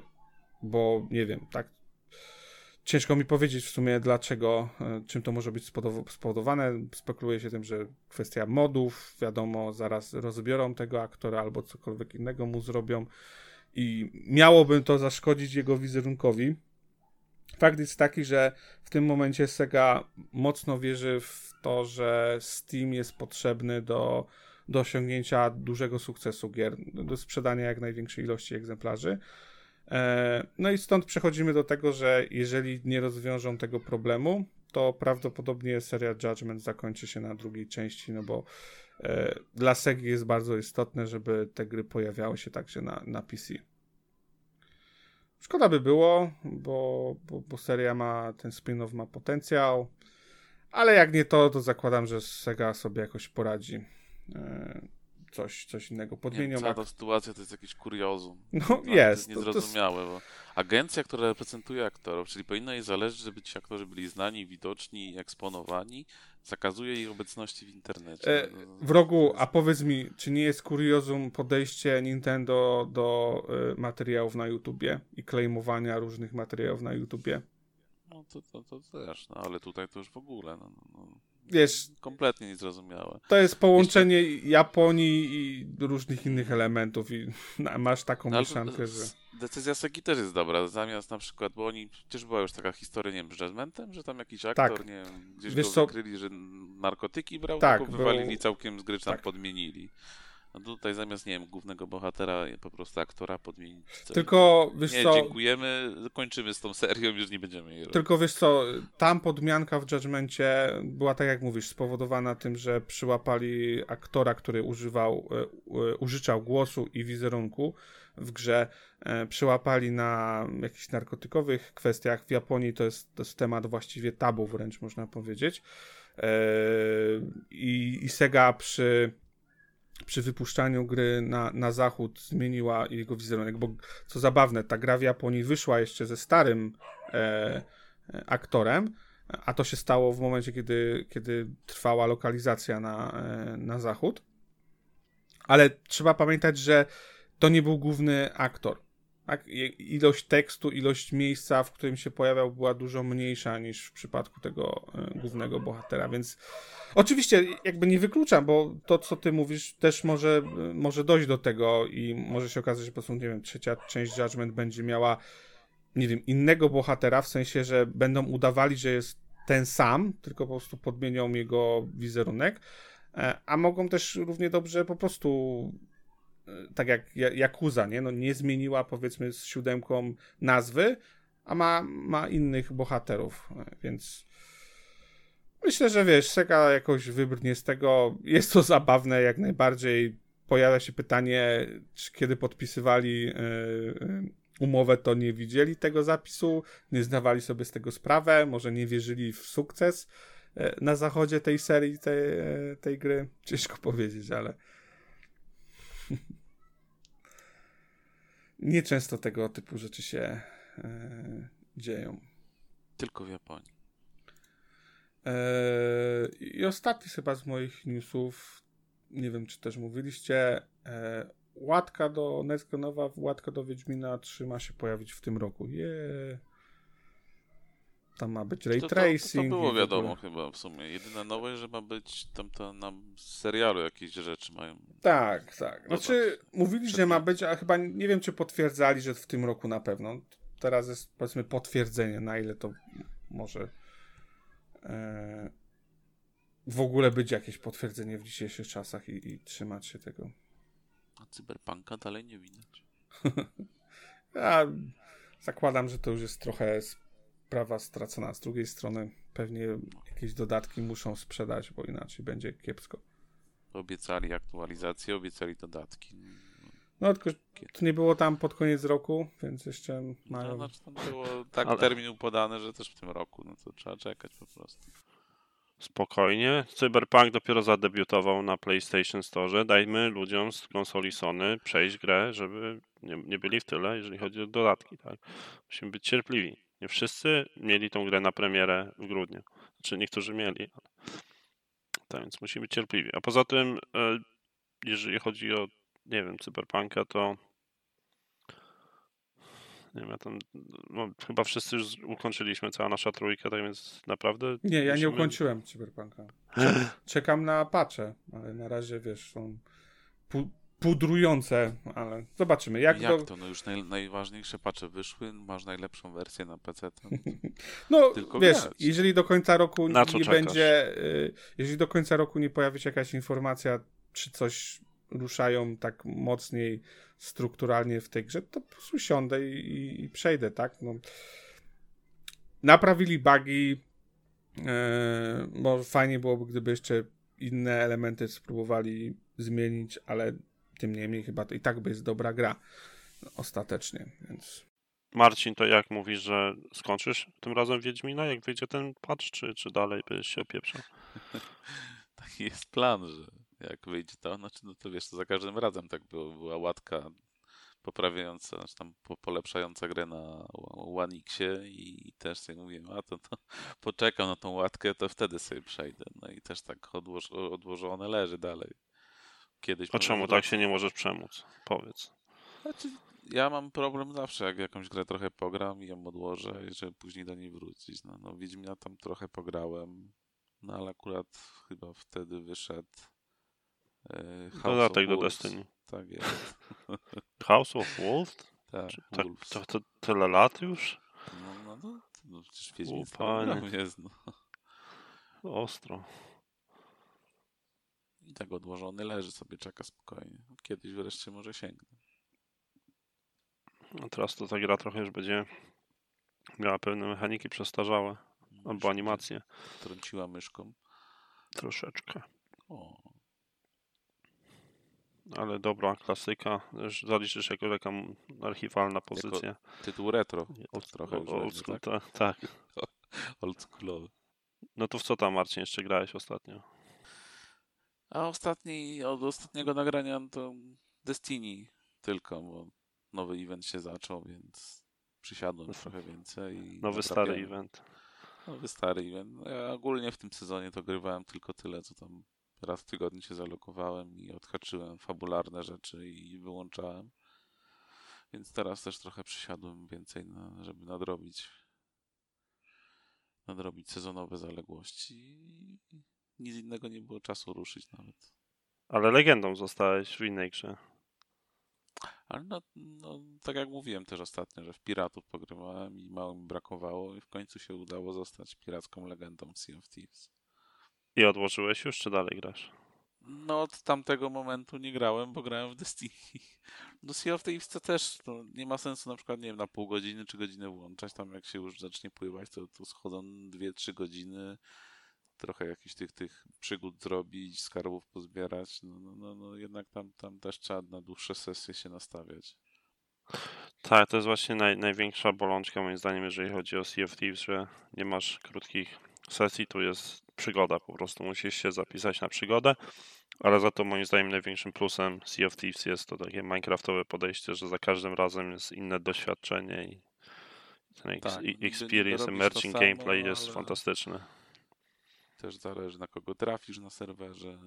[SPEAKER 2] bo nie wiem, tak Ciężko mi powiedzieć w sumie dlaczego, e, czym to może być spowodowane. Spekuluje się tym, że kwestia modów, wiadomo, zaraz rozbiorą tego aktora albo cokolwiek innego mu zrobią i miałoby to zaszkodzić jego wizerunkowi. Fakt jest taki, że w tym momencie Sega mocno wierzy w to, że Steam jest potrzebny do, do osiągnięcia dużego sukcesu gier, do sprzedania jak największej ilości egzemplarzy. E, no i stąd przechodzimy do tego, że jeżeli nie rozwiążą tego problemu, to prawdopodobnie seria Judgment zakończy się na drugiej części, no bo e, dla Segi jest bardzo istotne, żeby te gry pojawiały się także na, na PC. Szkoda by było, bo, bo, bo seria ma, ten spin-off ma potencjał, ale jak nie to, to zakładam, że Sega sobie jakoś poradzi. Coś, coś innego podmienią.
[SPEAKER 3] cała ta sytuacja to jest jakiś kuriozum.
[SPEAKER 2] No, no jest. To jest
[SPEAKER 3] niezrozumiałe, to, to... bo agencja, która reprezentuje aktorów, czyli powinno jej zależeć, żeby ci aktorzy byli znani, widoczni, eksponowani, zakazuje ich obecności w internecie. E,
[SPEAKER 2] w rogu, a powiedz mi, czy nie jest kuriozum podejście Nintendo do y, materiałów na YouTubie i claimowania różnych materiałów na YouTubie?
[SPEAKER 3] No to, to, to też, no ale tutaj to już w ogóle. No, no. no
[SPEAKER 2] wiesz...
[SPEAKER 3] Kompletnie niezrozumiałe.
[SPEAKER 2] To jest połączenie Jeszcze... Japonii i różnych innych elementów i masz taką no, mieszankę, że...
[SPEAKER 3] Decyzja Segi też jest dobra, zamiast na przykład, bo oni, przecież była już taka historia, nie wiem, z że tam jakiś aktor, tak. nie wiem, gdzieś Wiesz go co... wykryli, że narkotyki brał, tak, tylko wywalili całkiem z gry, tak. podmienili. No tutaj zamiast, nie wiem, głównego bohatera, po prostu aktora podmienić.
[SPEAKER 2] Tylko, wiesz
[SPEAKER 3] nie,
[SPEAKER 2] co...
[SPEAKER 3] dziękujemy, kończymy z tą serią, już nie będziemy jej robić.
[SPEAKER 2] Tylko, wiesz co, tam podmianka w Judgmencie była, tak jak mówisz, spowodowana tym, że przyłapali aktora, który używał, e, e, użyczał głosu i wizerunku w grze, e, przyłapali na jakichś narkotykowych kwestiach. W Japonii to jest, to jest temat właściwie tabu wręcz, można powiedzieć. I, i Sega przy przy wypuszczaniu gry na, na zachód zmieniła jego wizerunek, bo co zabawne, ta gra w Japonii wyszła jeszcze ze starym e, e, aktorem, a to się stało w momencie, kiedy, kiedy trwała lokalizacja na, e, na zachód. Ale trzeba pamiętać, że to nie był główny aktor. Tak? Ilość tekstu, ilość miejsca, w którym się pojawiał, była dużo mniejsza niż w przypadku tego e, głównego bohatera, więc oczywiście jakby nie wykluczam, bo to, co ty mówisz, też może, e, może dojść do tego i może się okazać, że po prostu, nie wiem, trzecia część Judgment będzie miała, nie wiem, innego bohatera, w sensie, że będą udawali, że jest ten sam, tylko po prostu podmienią jego wizerunek, e, a mogą też równie dobrze po prostu tak jak Yakuza, nie? No nie zmieniła powiedzmy z siódemką nazwy, a ma, ma innych bohaterów, więc myślę, że wiesz, Sega jakoś wybrnie z tego. Jest to zabawne jak najbardziej. Pojawia się pytanie, czy kiedy podpisywali yy, umowę, to nie widzieli tego zapisu, nie zdawali sobie z tego sprawę, może nie wierzyli w sukces e, na zachodzie tej serii, tej, tej gry. Ciężko powiedzieć, ale (laughs) nieczęsto tego typu rzeczy się e, dzieją.
[SPEAKER 3] Tylko w Japonii.
[SPEAKER 2] E, I ostatni chyba z moich newsów, nie wiem czy też mówiliście, e, łatka do Nesgenowa, łatka do Wiedźmina 3 ma się pojawić w tym roku. Yeah. Tam ma być ray
[SPEAKER 3] to,
[SPEAKER 2] tracing.
[SPEAKER 3] To, to, było wiadomo chyba w sumie. Jedyna nowość, że ma być tam to na serialu jakieś rzeczy mają.
[SPEAKER 2] Tak, tak. Znaczy mówili, że ma być, a chyba nie wiem czy potwierdzali, że w tym roku na pewno. Teraz jest powiedzmy potwierdzenie, na ile to może e, w ogóle być jakieś potwierdzenie w dzisiejszych czasach i, i trzymać się tego.
[SPEAKER 3] A cyberpunka dalej nie widać. (laughs)
[SPEAKER 2] ja zakładam, że to już jest trochę sprawa stracona. Z drugiej strony pewnie jakieś dodatki muszą sprzedać, bo inaczej będzie kiepsko.
[SPEAKER 3] Obiecali aktualizację, obiecali dodatki.
[SPEAKER 2] No tylko to nie było tam pod koniec roku, więc jeszcze mają... No,
[SPEAKER 3] znaczy tam było tak Ale... termin podany, że też w tym roku, no to trzeba czekać po prostu.
[SPEAKER 1] Spokojnie. Cyberpunk dopiero zadebiutował na PlayStation Store. Dajmy ludziom z konsoli Sony przejść grę, żeby nie, nie byli w tyle, jeżeli chodzi o dodatki. Tak? Musimy być cierpliwi. Nie wszyscy mieli tą grę na premierę w grudniu. Znaczy niektórzy mieli. Tak więc musimy być cierpliwi. A poza tym, e, jeżeli chodzi o, nie wiem, Cyberpunka, to nie wiem, ja tam, no, chyba wszyscy już ukończyliśmy, cała nasza trójka, tak więc naprawdę...
[SPEAKER 2] Nie, ja musimy... nie ukończyłem Cyberpunka. (laughs) Czekam na pacze, ale na razie, wiesz, są pudrujące, ale zobaczymy. Jak,
[SPEAKER 3] jak do... to? No już naj, najważniejsze pacze wyszły, masz najlepszą wersję na PC. To... (laughs)
[SPEAKER 2] no Tylko wiesz, grać. jeżeli do końca roku nie czekasz? będzie, y, jeżeli do końca roku nie pojawi się jakaś informacja, czy coś ruszają tak mocniej strukturalnie w tej grze, to po prostu siądę i, i, i przejdę, tak? No. Naprawili bugi, e, bo fajnie byłoby, gdyby jeszcze inne elementy spróbowali zmienić, ale tym niemniej chyba to i tak by jest dobra gra ostatecznie, więc...
[SPEAKER 1] Marcin, to jak mówisz, że skończysz tym razem Wiedźmina, jak wyjdzie ten patch, czy, czy dalej byś się opieprzał? (laughs)
[SPEAKER 3] Taki jest plan, że jak wyjdzie to, znaczy, no to wiesz, to za każdym razem tak było, była łatka poprawiająca, znaczy tam polepszająca grę na One Xie i też sobie mówiłem, a to, to poczekam na tą łatkę, to wtedy sobie przejdę. No i też tak odłoż, odłożone leży dalej. Kiedyś
[SPEAKER 1] a czemu tak się nie możesz przemóc? Powiedz.
[SPEAKER 3] Znaczy, ja mam problem zawsze, jak jakąś grę trochę pogram i ją odłożę, żeby później do niej wrócić. No, no Wiedźmina tam trochę pograłem, no ale akurat chyba wtedy wyszedł
[SPEAKER 1] e, Dodatek do Destiny.
[SPEAKER 3] Tak jest. (laughs)
[SPEAKER 1] House of Wolves? (laughs)
[SPEAKER 3] Tak, tak
[SPEAKER 1] to, to, tyle lat już?
[SPEAKER 3] No, no, no, no przecież Wiedźmin jest, no.
[SPEAKER 1] Ostro.
[SPEAKER 3] I tak odłożony leży sobie, czeka spokojnie. Kiedyś wreszcie może sięgnę.
[SPEAKER 1] No teraz to ta gra trochę już będzie miała pewne mechaniki przestarzałe. Albo animacje.
[SPEAKER 3] Trąciła myszką.
[SPEAKER 1] Troszeczkę.
[SPEAKER 3] O.
[SPEAKER 1] Ale dobra, klasyka. Zaliczysz jako taka archiwalna pozycja. Jako
[SPEAKER 3] tytuł retro. Old, trochę
[SPEAKER 1] old school, tak? tak. (laughs)
[SPEAKER 3] Oldschoolowy.
[SPEAKER 1] No to w co tam, Marcin, jeszcze grałeś ostatnio?
[SPEAKER 3] A ostatni, od ostatniego nagrania to Destiny tylko, bo nowy event się zaczął, więc przysiadłem trochę więcej.
[SPEAKER 1] Nowy stary event.
[SPEAKER 3] Nowy stary event. No ja ogólnie w tym sezonie to grywałem tylko tyle, co tam raz w tygodniu się zalogowałem i odhaczyłem fabularne rzeczy i wyłączałem. Więc teraz też trochę przysiadłem więcej, na, żeby nadrobić nadrobić sezonowe zaległości nic innego nie było czasu ruszyć nawet.
[SPEAKER 1] Ale legendą zostałeś w innej grze.
[SPEAKER 3] Ale no, no, tak jak mówiłem też ostatnio, że w Piratów pogrywałem i mało mi brakowało i w końcu się udało zostać piracką legendą w Sea of Thieves.
[SPEAKER 1] I odłożyłeś już, czy dalej grasz?
[SPEAKER 3] No od tamtego momentu nie grałem, bo grałem w Destiny. Do Sea of Thieves to też to nie ma sensu na przykład, nie wiem, na pół godziny czy godzinę włączać. Tam jak się już zacznie pływać, to, to schodzą dwie, trzy godziny trochę jakichś tych, tych przygód zrobić, skarbów pozbierać, no, no, no, no jednak tam, tam też trzeba na dłuższe sesje się nastawiać.
[SPEAKER 1] Tak, to jest właśnie naj, największa bolączka moim zdaniem, jeżeli chodzi o Sea of Thieves, że nie masz krótkich sesji, tu jest przygoda, po prostu musisz się zapisać na przygodę, ale za to moim zdaniem największym plusem Sea of Thieves jest to takie minecraftowe podejście, że za każdym razem jest inne doświadczenie i ten tak, experience, emerging gameplay jest fantastyczny.
[SPEAKER 3] Też zależy na kogo trafisz na serwerze,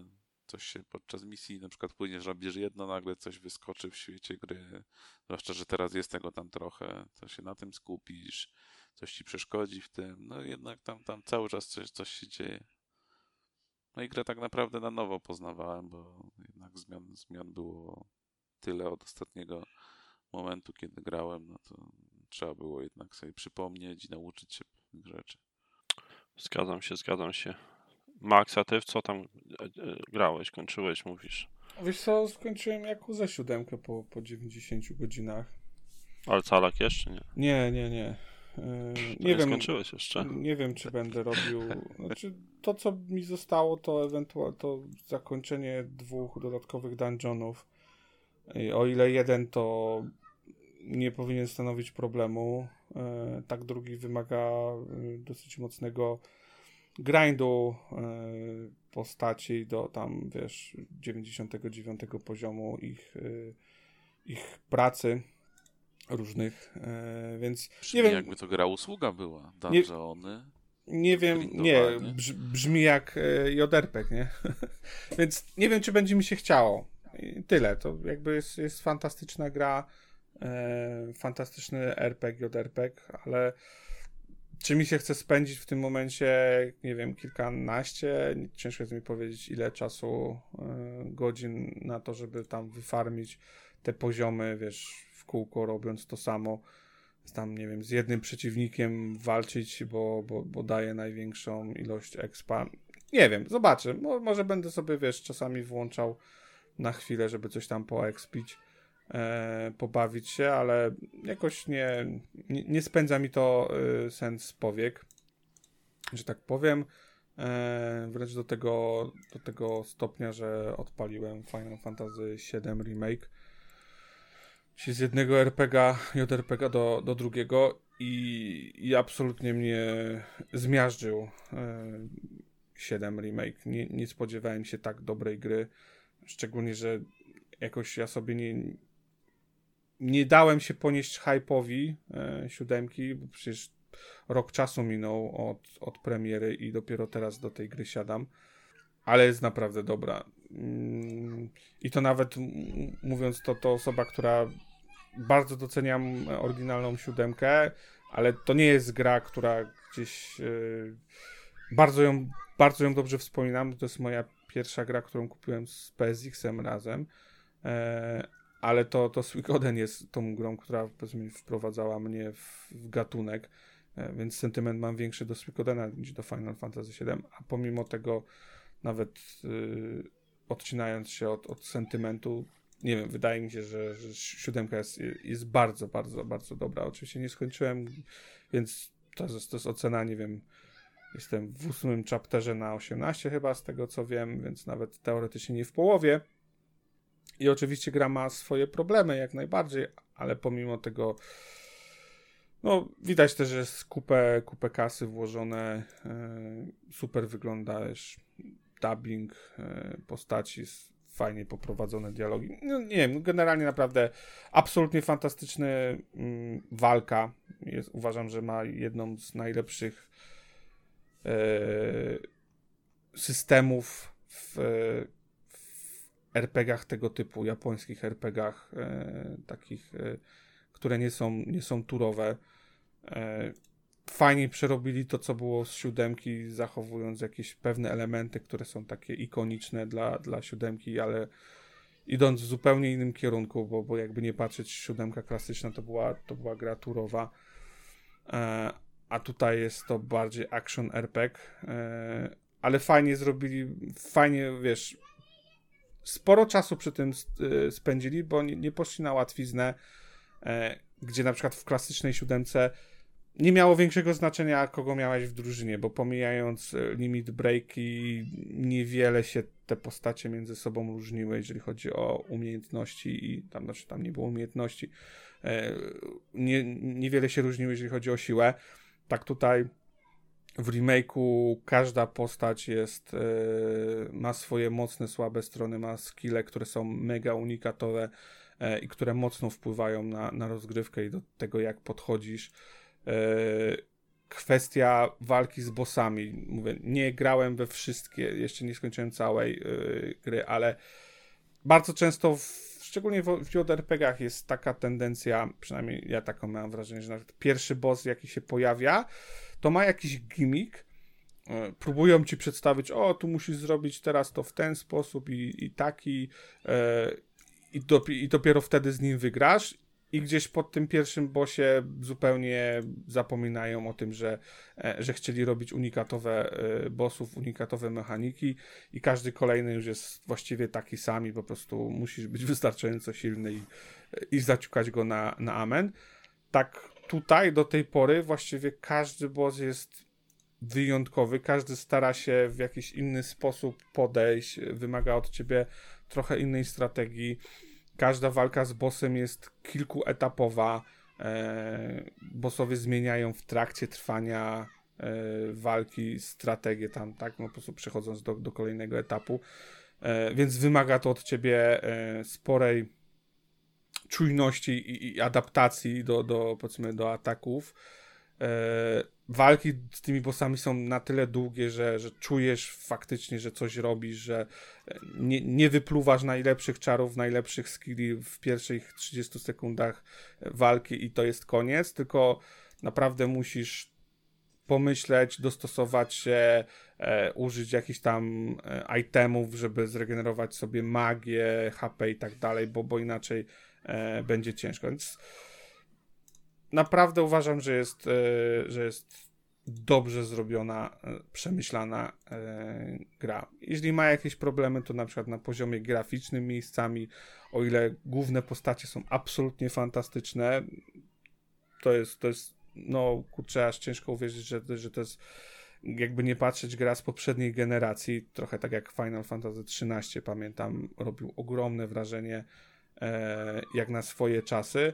[SPEAKER 3] coś się podczas misji, na przykład płyniesz, robisz jedno, nagle coś wyskoczy w świecie gry, zwłaszcza, że teraz jest tego tam trochę, to się na tym skupisz, coś ci przeszkodzi w tym, no jednak tam, tam cały czas coś, coś się dzieje. No i grę tak naprawdę na nowo poznawałem, bo jednak zmian, zmian było tyle od ostatniego momentu, kiedy grałem, no to trzeba było jednak sobie przypomnieć i nauczyć się pewnych rzeczy.
[SPEAKER 1] Zgadzam się, zgadzam się. Max, a ty w co tam e, e, grałeś, kończyłeś, mówisz?
[SPEAKER 2] Wiesz co, skończyłem jako za siódemkę po, po 90 godzinach.
[SPEAKER 1] Ale calak jeszcze nie?
[SPEAKER 2] Nie, nie, nie.
[SPEAKER 1] Yy, nie wiem, skończyłeś jeszcze.
[SPEAKER 2] Nie wiem, czy będę robił. Znaczy, to, co mi zostało, to ewentualnie to zakończenie dwóch dodatkowych dungeonów. O ile jeden to nie powinien stanowić problemu, yy, tak drugi wymaga yy, dosyć mocnego grindu postaci do tam, wiesz, 99 poziomu ich, ich pracy różnych, e, więc
[SPEAKER 3] brzmi nie wiem. jakby to gra usługa była, dungeony.
[SPEAKER 2] Nie, nie wiem, nie, brz, brzmi jak e, joderpek, nie? (laughs) więc nie wiem, czy będzie mi się chciało. I tyle, to jakby jest, jest fantastyczna gra, e, fantastyczny RPG, joderpek, ale czy mi się chce spędzić w tym momencie, nie wiem, kilkanaście, ciężko jest mi powiedzieć ile czasu, e, godzin na to, żeby tam wyfarmić te poziomy, wiesz, kółko, robiąc to samo. Tam, nie wiem, z jednym przeciwnikiem walczyć, bo, bo, bo daje największą ilość expa. Nie wiem, zobaczę. Mo, może będę sobie, wiesz, czasami włączał na chwilę, żeby coś tam poekspić, e, pobawić się, ale jakoś nie, nie, nie spędza mi to e, sens powiek, że tak powiem. E, wręcz do tego, do tego stopnia, że odpaliłem Final Fantasy VII Remake się z jednego RPGa, JRPGa do, do drugiego i, i absolutnie mnie zmiażdżył e, 7 remake. Nie, nie spodziewałem się tak dobrej gry, szczególnie, że jakoś ja sobie nie nie dałem się ponieść hype'owi e, siódemki, bo przecież rok czasu minął od, od premiery i dopiero teraz do tej gry siadam, ale jest naprawdę dobra. Mm, I to nawet mówiąc to, to osoba, która bardzo doceniam oryginalną siódemkę, ale to nie jest gra, która gdzieś yy, bardzo, ją, bardzo ją dobrze wspominam. To jest moja pierwsza gra, którą kupiłem z PSX-em razem. E, ale to, to Suikoden jest tą grą, która powiedzmy wprowadzała mnie w, w gatunek, e, więc sentyment mam większy do Suikodena niż do Final Fantasy VII, a pomimo tego nawet y, odcinając się od, od sentymentu, nie wiem, wydaje mi się, że, że siódemka jest, jest bardzo, bardzo, bardzo dobra. Oczywiście nie skończyłem, więc to jest, to jest ocena, nie wiem, jestem w ósmym chapterze na 18 chyba, z tego co wiem, więc nawet teoretycznie nie w połowie. I oczywiście gra ma swoje problemy, jak najbardziej, ale pomimo tego no, widać też, że jest kupę, kupę kasy włożone, e, super wygląda, też dubbing e, postaci, fajnie poprowadzone dialogi. No, nie wiem, generalnie naprawdę absolutnie fantastyczny mm, walka. Jest, uważam, że ma jedną z najlepszych e, systemów w RPGach tego typu, japońskich RPGach, e, takich, e, które nie są, nie są turowe. E, fajnie przerobili to, co było z siódemki, zachowując jakieś pewne elementy, które są takie ikoniczne dla, dla siódemki, ale idąc w zupełnie innym kierunku, bo, bo jakby nie patrzeć, siódemka klasyczna to była, to była gra turowa, e, a tutaj jest to bardziej action RPG, e, ale fajnie zrobili, fajnie, wiesz, sporo czasu przy tym e, spędzili, bo nie, nie poszli na łatwiznę, e, gdzie na przykład w klasycznej siódemce nie miało większego znaczenia, kogo miałeś w drużynie, bo pomijając e, limit breaki, niewiele się te postacie między sobą różniły, jeżeli chodzi o umiejętności i tam, znaczy tam nie było umiejętności, e, nie, niewiele się różniły, jeżeli chodzi o siłę. Tak tutaj w remake'u każda postać jest, e, ma swoje mocne, słabe strony, ma skille, które są mega unikatowe e, i które mocno wpływają na, na rozgrywkę i do tego, jak podchodzisz. E, kwestia walki z bossami. Mówię, nie grałem we wszystkie, jeszcze nie skończyłem całej gry, ale bardzo często, w, szczególnie w, w JRPG-ach jest taka tendencja, przynajmniej ja taką mam wrażenie, że nawet pierwszy boss, jaki się pojawia, to ma jakiś gimmick, e, próbują ci przedstawić, o, tu musisz zrobić teraz to w ten sposób i, i taki, e, i, i dopiero wtedy z nim wygrasz. I gdzieś pod tym pierwszym bosie zupełnie zapominają o tym, że, e, że chcieli robić unikatowe e, bossów, unikatowe mechaniki i każdy kolejny już jest właściwie taki sam i po prostu musisz być wystarczająco silny i, i zaciukać go na, na amen. Tak tutaj do tej pory właściwie każdy boss jest wyjątkowy, każdy stara się w jakiś inny sposób podejść, wymaga od ciebie trochę innej strategii. Każda walka z bossem jest kilkuetapowa. E, bossowie zmieniają w trakcie trwania e, walki strategię tam, tak? No po prostu przechodząc do, do kolejnego etapu. E, więc wymaga to od ciebie e, sporej czujności i, i adaptacji do, do, powiedzmy, do ataków. E, walki z tymi bossami są na tyle długie, że, że czujesz faktycznie, że coś robisz, że e, nie, nie wypluwasz najlepszych czarów, najlepszych skilli w pierwszych 30 sekundach walki i to jest koniec, tylko naprawdę musisz pomyśleć, dostosować się, e, użyć jakichś tam e, itemów, żeby zregenerować sobie magię, HP i tak dalej, bo, bo inaczej e, będzie ciężko. Więc naprawdę uważam, że jest, e, że jest dobrze zrobiona, e, przemyślana e, gra. Jeśli ma jakieś problemy, to na przykład na poziomie graficznym miejscami, o ile główne postacie są absolutnie fantastyczne, to jest, to jest no kurczę, aż ciężko uwierzyć, że, że to jest jakby nie patrzeć gra z poprzedniej generacji, trochę tak jak Final Fantasy XIII, pamiętam, robił ogromne wrażenie jak na swoje czasy.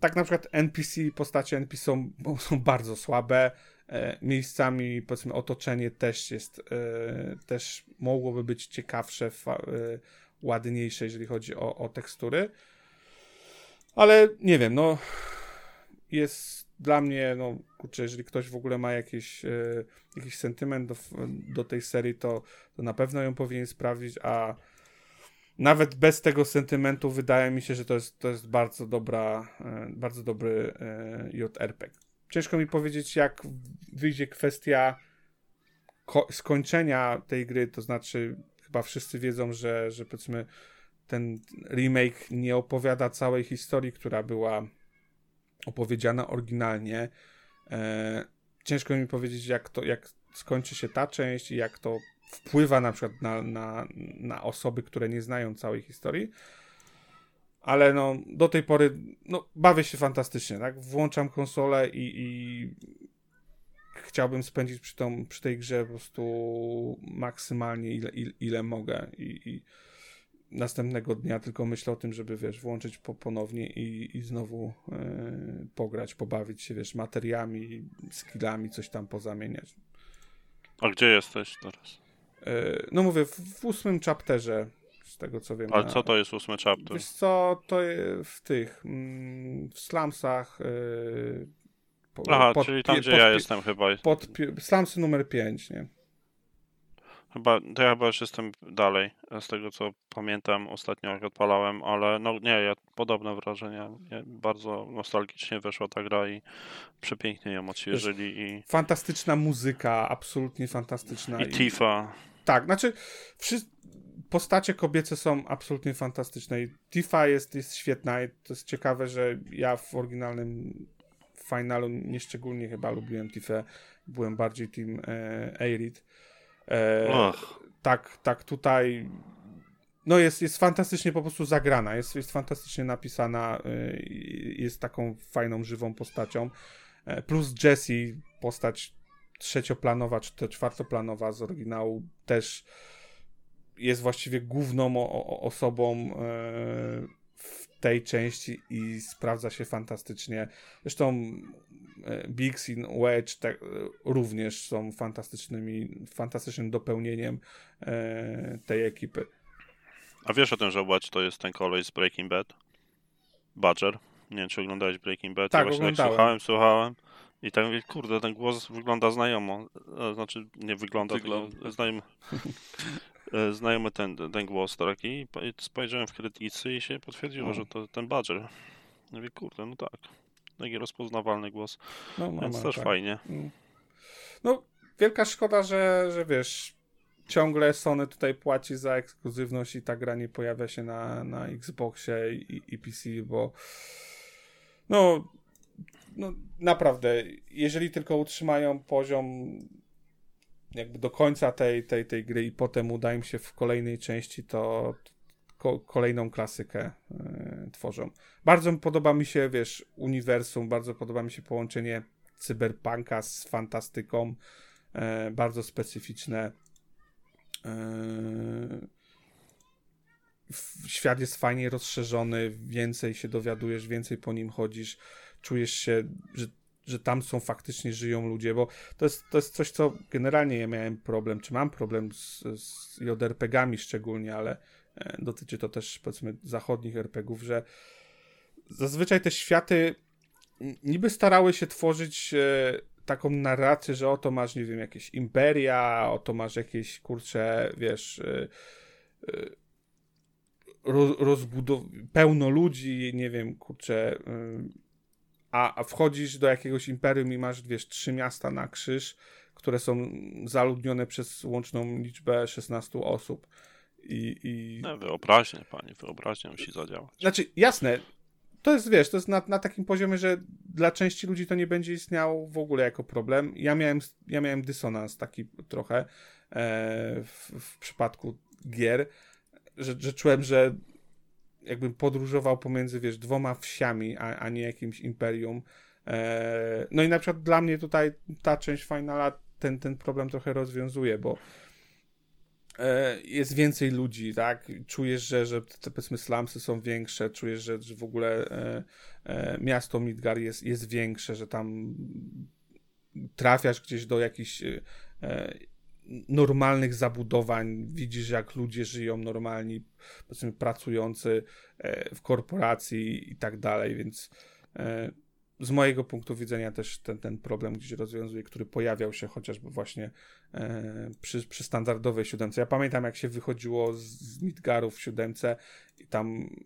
[SPEAKER 2] Tak na przykład NPC, postacie NPC są, są bardzo słabe, e, miejscami powiedzmy otoczenie też jest, e, też mogłoby być ciekawsze, e, ładniejsze, jeżeli chodzi o, o tekstury. Ale nie wiem, no jest dla mnie, no kurczę, jeżeli ktoś w ogóle ma jakiś, e, jakiś sentyment do, do tej serii, to, to na pewno ją powinien sprawdzić, a nawet bez tego sentymentu wydaje mi się, że to jest, to jest bardzo dobra, e, bardzo dobry e, JRPG. Ciężko mi powiedzieć, jak wyjdzie kwestia skończenia tej gry, to znaczy chyba wszyscy wiedzą, że, że powiedzmy ten remake nie opowiada całej historii, która była opowiedziana oryginalnie. E, ciężko mi powiedzieć, jak to, jak skończy się ta część i jak to wpływa na przykład na, na, na osoby, które nie znają całej historii. Ale no, do tej pory no, bawię się fantastycznie, tak? Włączam konsolę i, i chciałbym spędzić przy, tą, przy tej grze po prostu maksymalnie ile, ile, ile mogę. I, i następnego dnia tylko myślę o tym, żeby, wiesz, włączyć po, ponownie i, i znowu yy, pograć, pobawić się, wiesz, materiami, skillami, coś tam pozamieniać.
[SPEAKER 1] A gdzie jesteś teraz?
[SPEAKER 2] Yy, no mówię, w, ósmym chapterze, z tego co wiem.
[SPEAKER 1] Ale na, co to jest ósmy chapter?
[SPEAKER 2] Wiesz co, to w tych, mm, w slumsach yy,
[SPEAKER 1] po, Aha, pod, czyli tam, gdzie pod, ja jestem chyba.
[SPEAKER 2] Pod, slumsy numer 5, nie?
[SPEAKER 1] Chyba, to ja chyba już jestem dalej, z tego co pamiętam ostatnio jak odpalałem, ale no nie, ja, podobne wrażenia. Bardzo nostalgicznie weszła ta gra i przepięknie ją odświeżyli. I...
[SPEAKER 2] Fantastyczna muzyka, absolutnie fantastyczna.
[SPEAKER 1] I, i... Tifa.
[SPEAKER 2] Tak, znaczy postacie kobiece są absolutnie fantastyczne i Tifa jest, jest świetna i to jest ciekawe, że ja w oryginalnym finalu nieszczególnie chyba lubiłem Tifę, byłem bardziej team e, Aerith E, tak, tak, tutaj no jest, jest fantastycznie po prostu zagrana, jest, jest fantastycznie napisana, e, jest taką fajną, żywą postacią. E, plus Jessie, postać trzecioplanowa, czy to czwartoplanowa z oryginału, też jest właściwie główną o, o, osobą e, w tej części i sprawdza się fantastycznie. Zresztą e, Biggs i Wedge te, również są fantastycznymi, fantastycznym dopełnieniem e, tej ekipy.
[SPEAKER 1] A wiesz o tym, że Wedge to jest ten koleś z Breaking Bad? Badger? Nie wiem, czy oglądałeś Breaking Bad?
[SPEAKER 2] Tak,
[SPEAKER 1] ja właśnie
[SPEAKER 2] oglądałem.
[SPEAKER 1] tak słuchałem, słuchałem i tak mówię, kurde, ten głos wygląda znajomo. E, znaczy, nie wygląda, wygląda. tylko znajomy, (laughs) e, znajomy ten, ten głos taki. I spojrzałem w krytycy i się potwierdziło, no. że to ten Badger. Mówię, kurde, no tak. Taki rozpoznawalny głos. No, Więc ma, też tak. fajnie. Mm.
[SPEAKER 2] No, wielka szkoda, że, że wiesz, ciągle Sony tutaj płaci za ekskluzywność i ta gra nie pojawia się na, na Xboxie i, i PC, bo no, no naprawdę, jeżeli tylko utrzymają poziom jakby do końca tej, tej, tej gry i potem uda im się w kolejnej części, to ko kolejną klasykę y, tworzą. Bardzo podoba mi się, wiesz, uniwersum, bardzo podoba mi się połączenie cyberpunka z fantastyką, y, bardzo specyficzne. Y, świat jest fajnie rozszerzony, więcej się dowiadujesz, więcej po nim chodzisz, czujesz się, że, że tam są faktycznie żyją ludzie, bo to jest, to jest coś, co generalnie ja miałem problem, czy mam problem z, z JRPG-ami szczególnie, ale e, dotyczy to też powiedzmy zachodnich RPGów, że zazwyczaj te światy niby starały się tworzyć e, taką narrację, że oto masz, nie wiem, jakieś imperia, oto masz jakieś, kurcze, wiesz, e, roz, pełno ludzi, nie wiem, kurczę, a, a wchodzisz do jakiegoś imperium i masz, wiesz, trzy miasta na krzyż, które są zaludnione przez łączną liczbę 16 osób. I, i...
[SPEAKER 1] No, wyobraźnia, pani, wyobraźnia musi zadziałać.
[SPEAKER 2] Znaczy, jasne, to jest, wiesz, to jest na, na takim poziomie, że dla części ludzi to nie będzie istniało w ogóle jako problem. Ja miałem, ja miałem dysonans taki trochę e, w, w przypadku gier, że, że czułem, że jakbym podróżował pomiędzy, wiesz, dwoma wsiami, a, a nie jakimś imperium. E, no i na przykład dla mnie tutaj ta część Finala ten, ten problem trochę rozwiązuje, bo e, jest więcej ludzi, tak? Czujesz, że, że te powiedzmy slumsy są większe, czujesz, że, że w ogóle e, e, miasto Midgar jest, jest większe, że tam trafiasz gdzieś do jakichś e, normalnych zabudowań, widzisz jak ludzie żyją normalni, powiedzmy pracujący e, w korporacji i tak dalej, więc e, z mojego punktu widzenia też ten, ten problem gdzieś rozwiązuje, który pojawiał się chociażby właśnie e, przy, przy standardowej siódemce. Ja pamiętam jak się wychodziło z, z Midgarów w siódemce i tam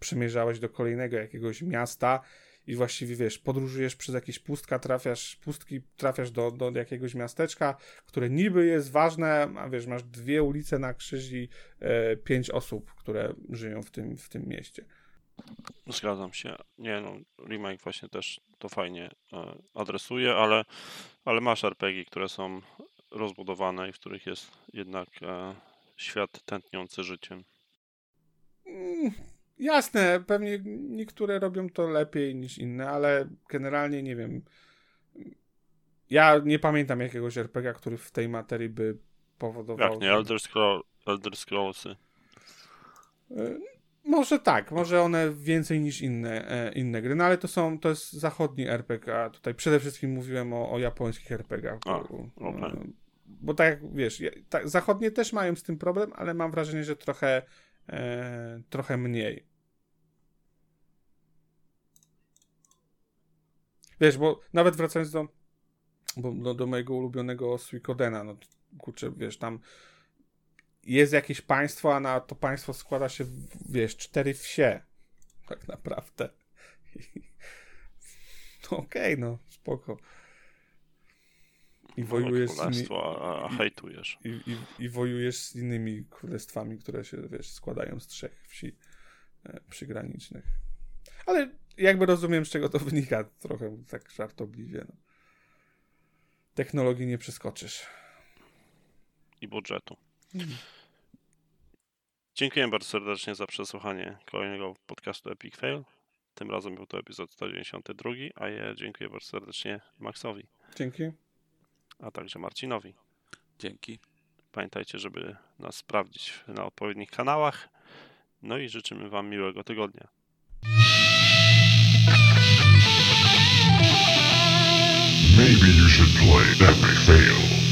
[SPEAKER 2] przemierzałeś do kolejnego jakiegoś miasta i właściwie wiesz, podróżujesz przez jakieś pustka, trafiasz, pustki, trafiasz do, do jakiegoś miasteczka, które niby jest ważne, a wiesz, masz dwie ulice na krzyż i e, pięć osób, które żyją w tym, w tym mieście.
[SPEAKER 1] Zgadzam się. Nie no, remake właśnie też to fajnie e, adresuje, ale, ale masz RPG, które są rozbudowane i w których jest jednak e, świat tętniący życiem.
[SPEAKER 2] Jasne, pewnie niektóre robią to lepiej niż inne, ale generalnie nie wiem. Ja nie pamiętam jakiegoś RPG, który w tej materii by powodował.
[SPEAKER 1] Jak nie, Elder, Scroll, Elder Scrollsy.
[SPEAKER 2] E, może tak, może one więcej niż inne, e, inne gry, no ale to są, to jest zachodni RPG, a tutaj przede wszystkim mówiłem o, o japońskich RPG. A, okay. Bo tak jak wiesz, tak, zachodnie też mają z tym problem, ale mam wrażenie, że trochę, e, trochę mniej. Wiesz, bo nawet wracając do, bo, do, do mojego ulubionego Suikodena, no kurczę, wiesz, tam jest jakieś państwo, a na to państwo składa się, wiesz, cztery wsie. Tak naprawdę. (laughs) No okej, okay, no, spoko.
[SPEAKER 1] I wojujesz z innymi, a, a hejtujesz.
[SPEAKER 2] I, i, I wojujesz z innymi królestwami, które się, wiesz, składają z trzech wsi e, przygranicznych. Ale jakby rozumiem, z czego to (laughs) wynika, trochę tak żartobliwie. No. Technologii nie przeskoczysz.
[SPEAKER 1] I budżetu. Mhm. Dziękuję bardzo serdecznie za przesłuchanie kolejnego podcastu Epic Fail. Tym razem był to epizod 192, a ja dziękuję bardzo serdecznie Maxowi.
[SPEAKER 2] Dzięki.
[SPEAKER 1] A także Marcinowi.
[SPEAKER 3] Dzięki.
[SPEAKER 1] Pamiętajcie, żeby nas sprawdzić na odpowiednich kanałach No i życzymy Wam miłego tygodnia. Maybe you should play. That makes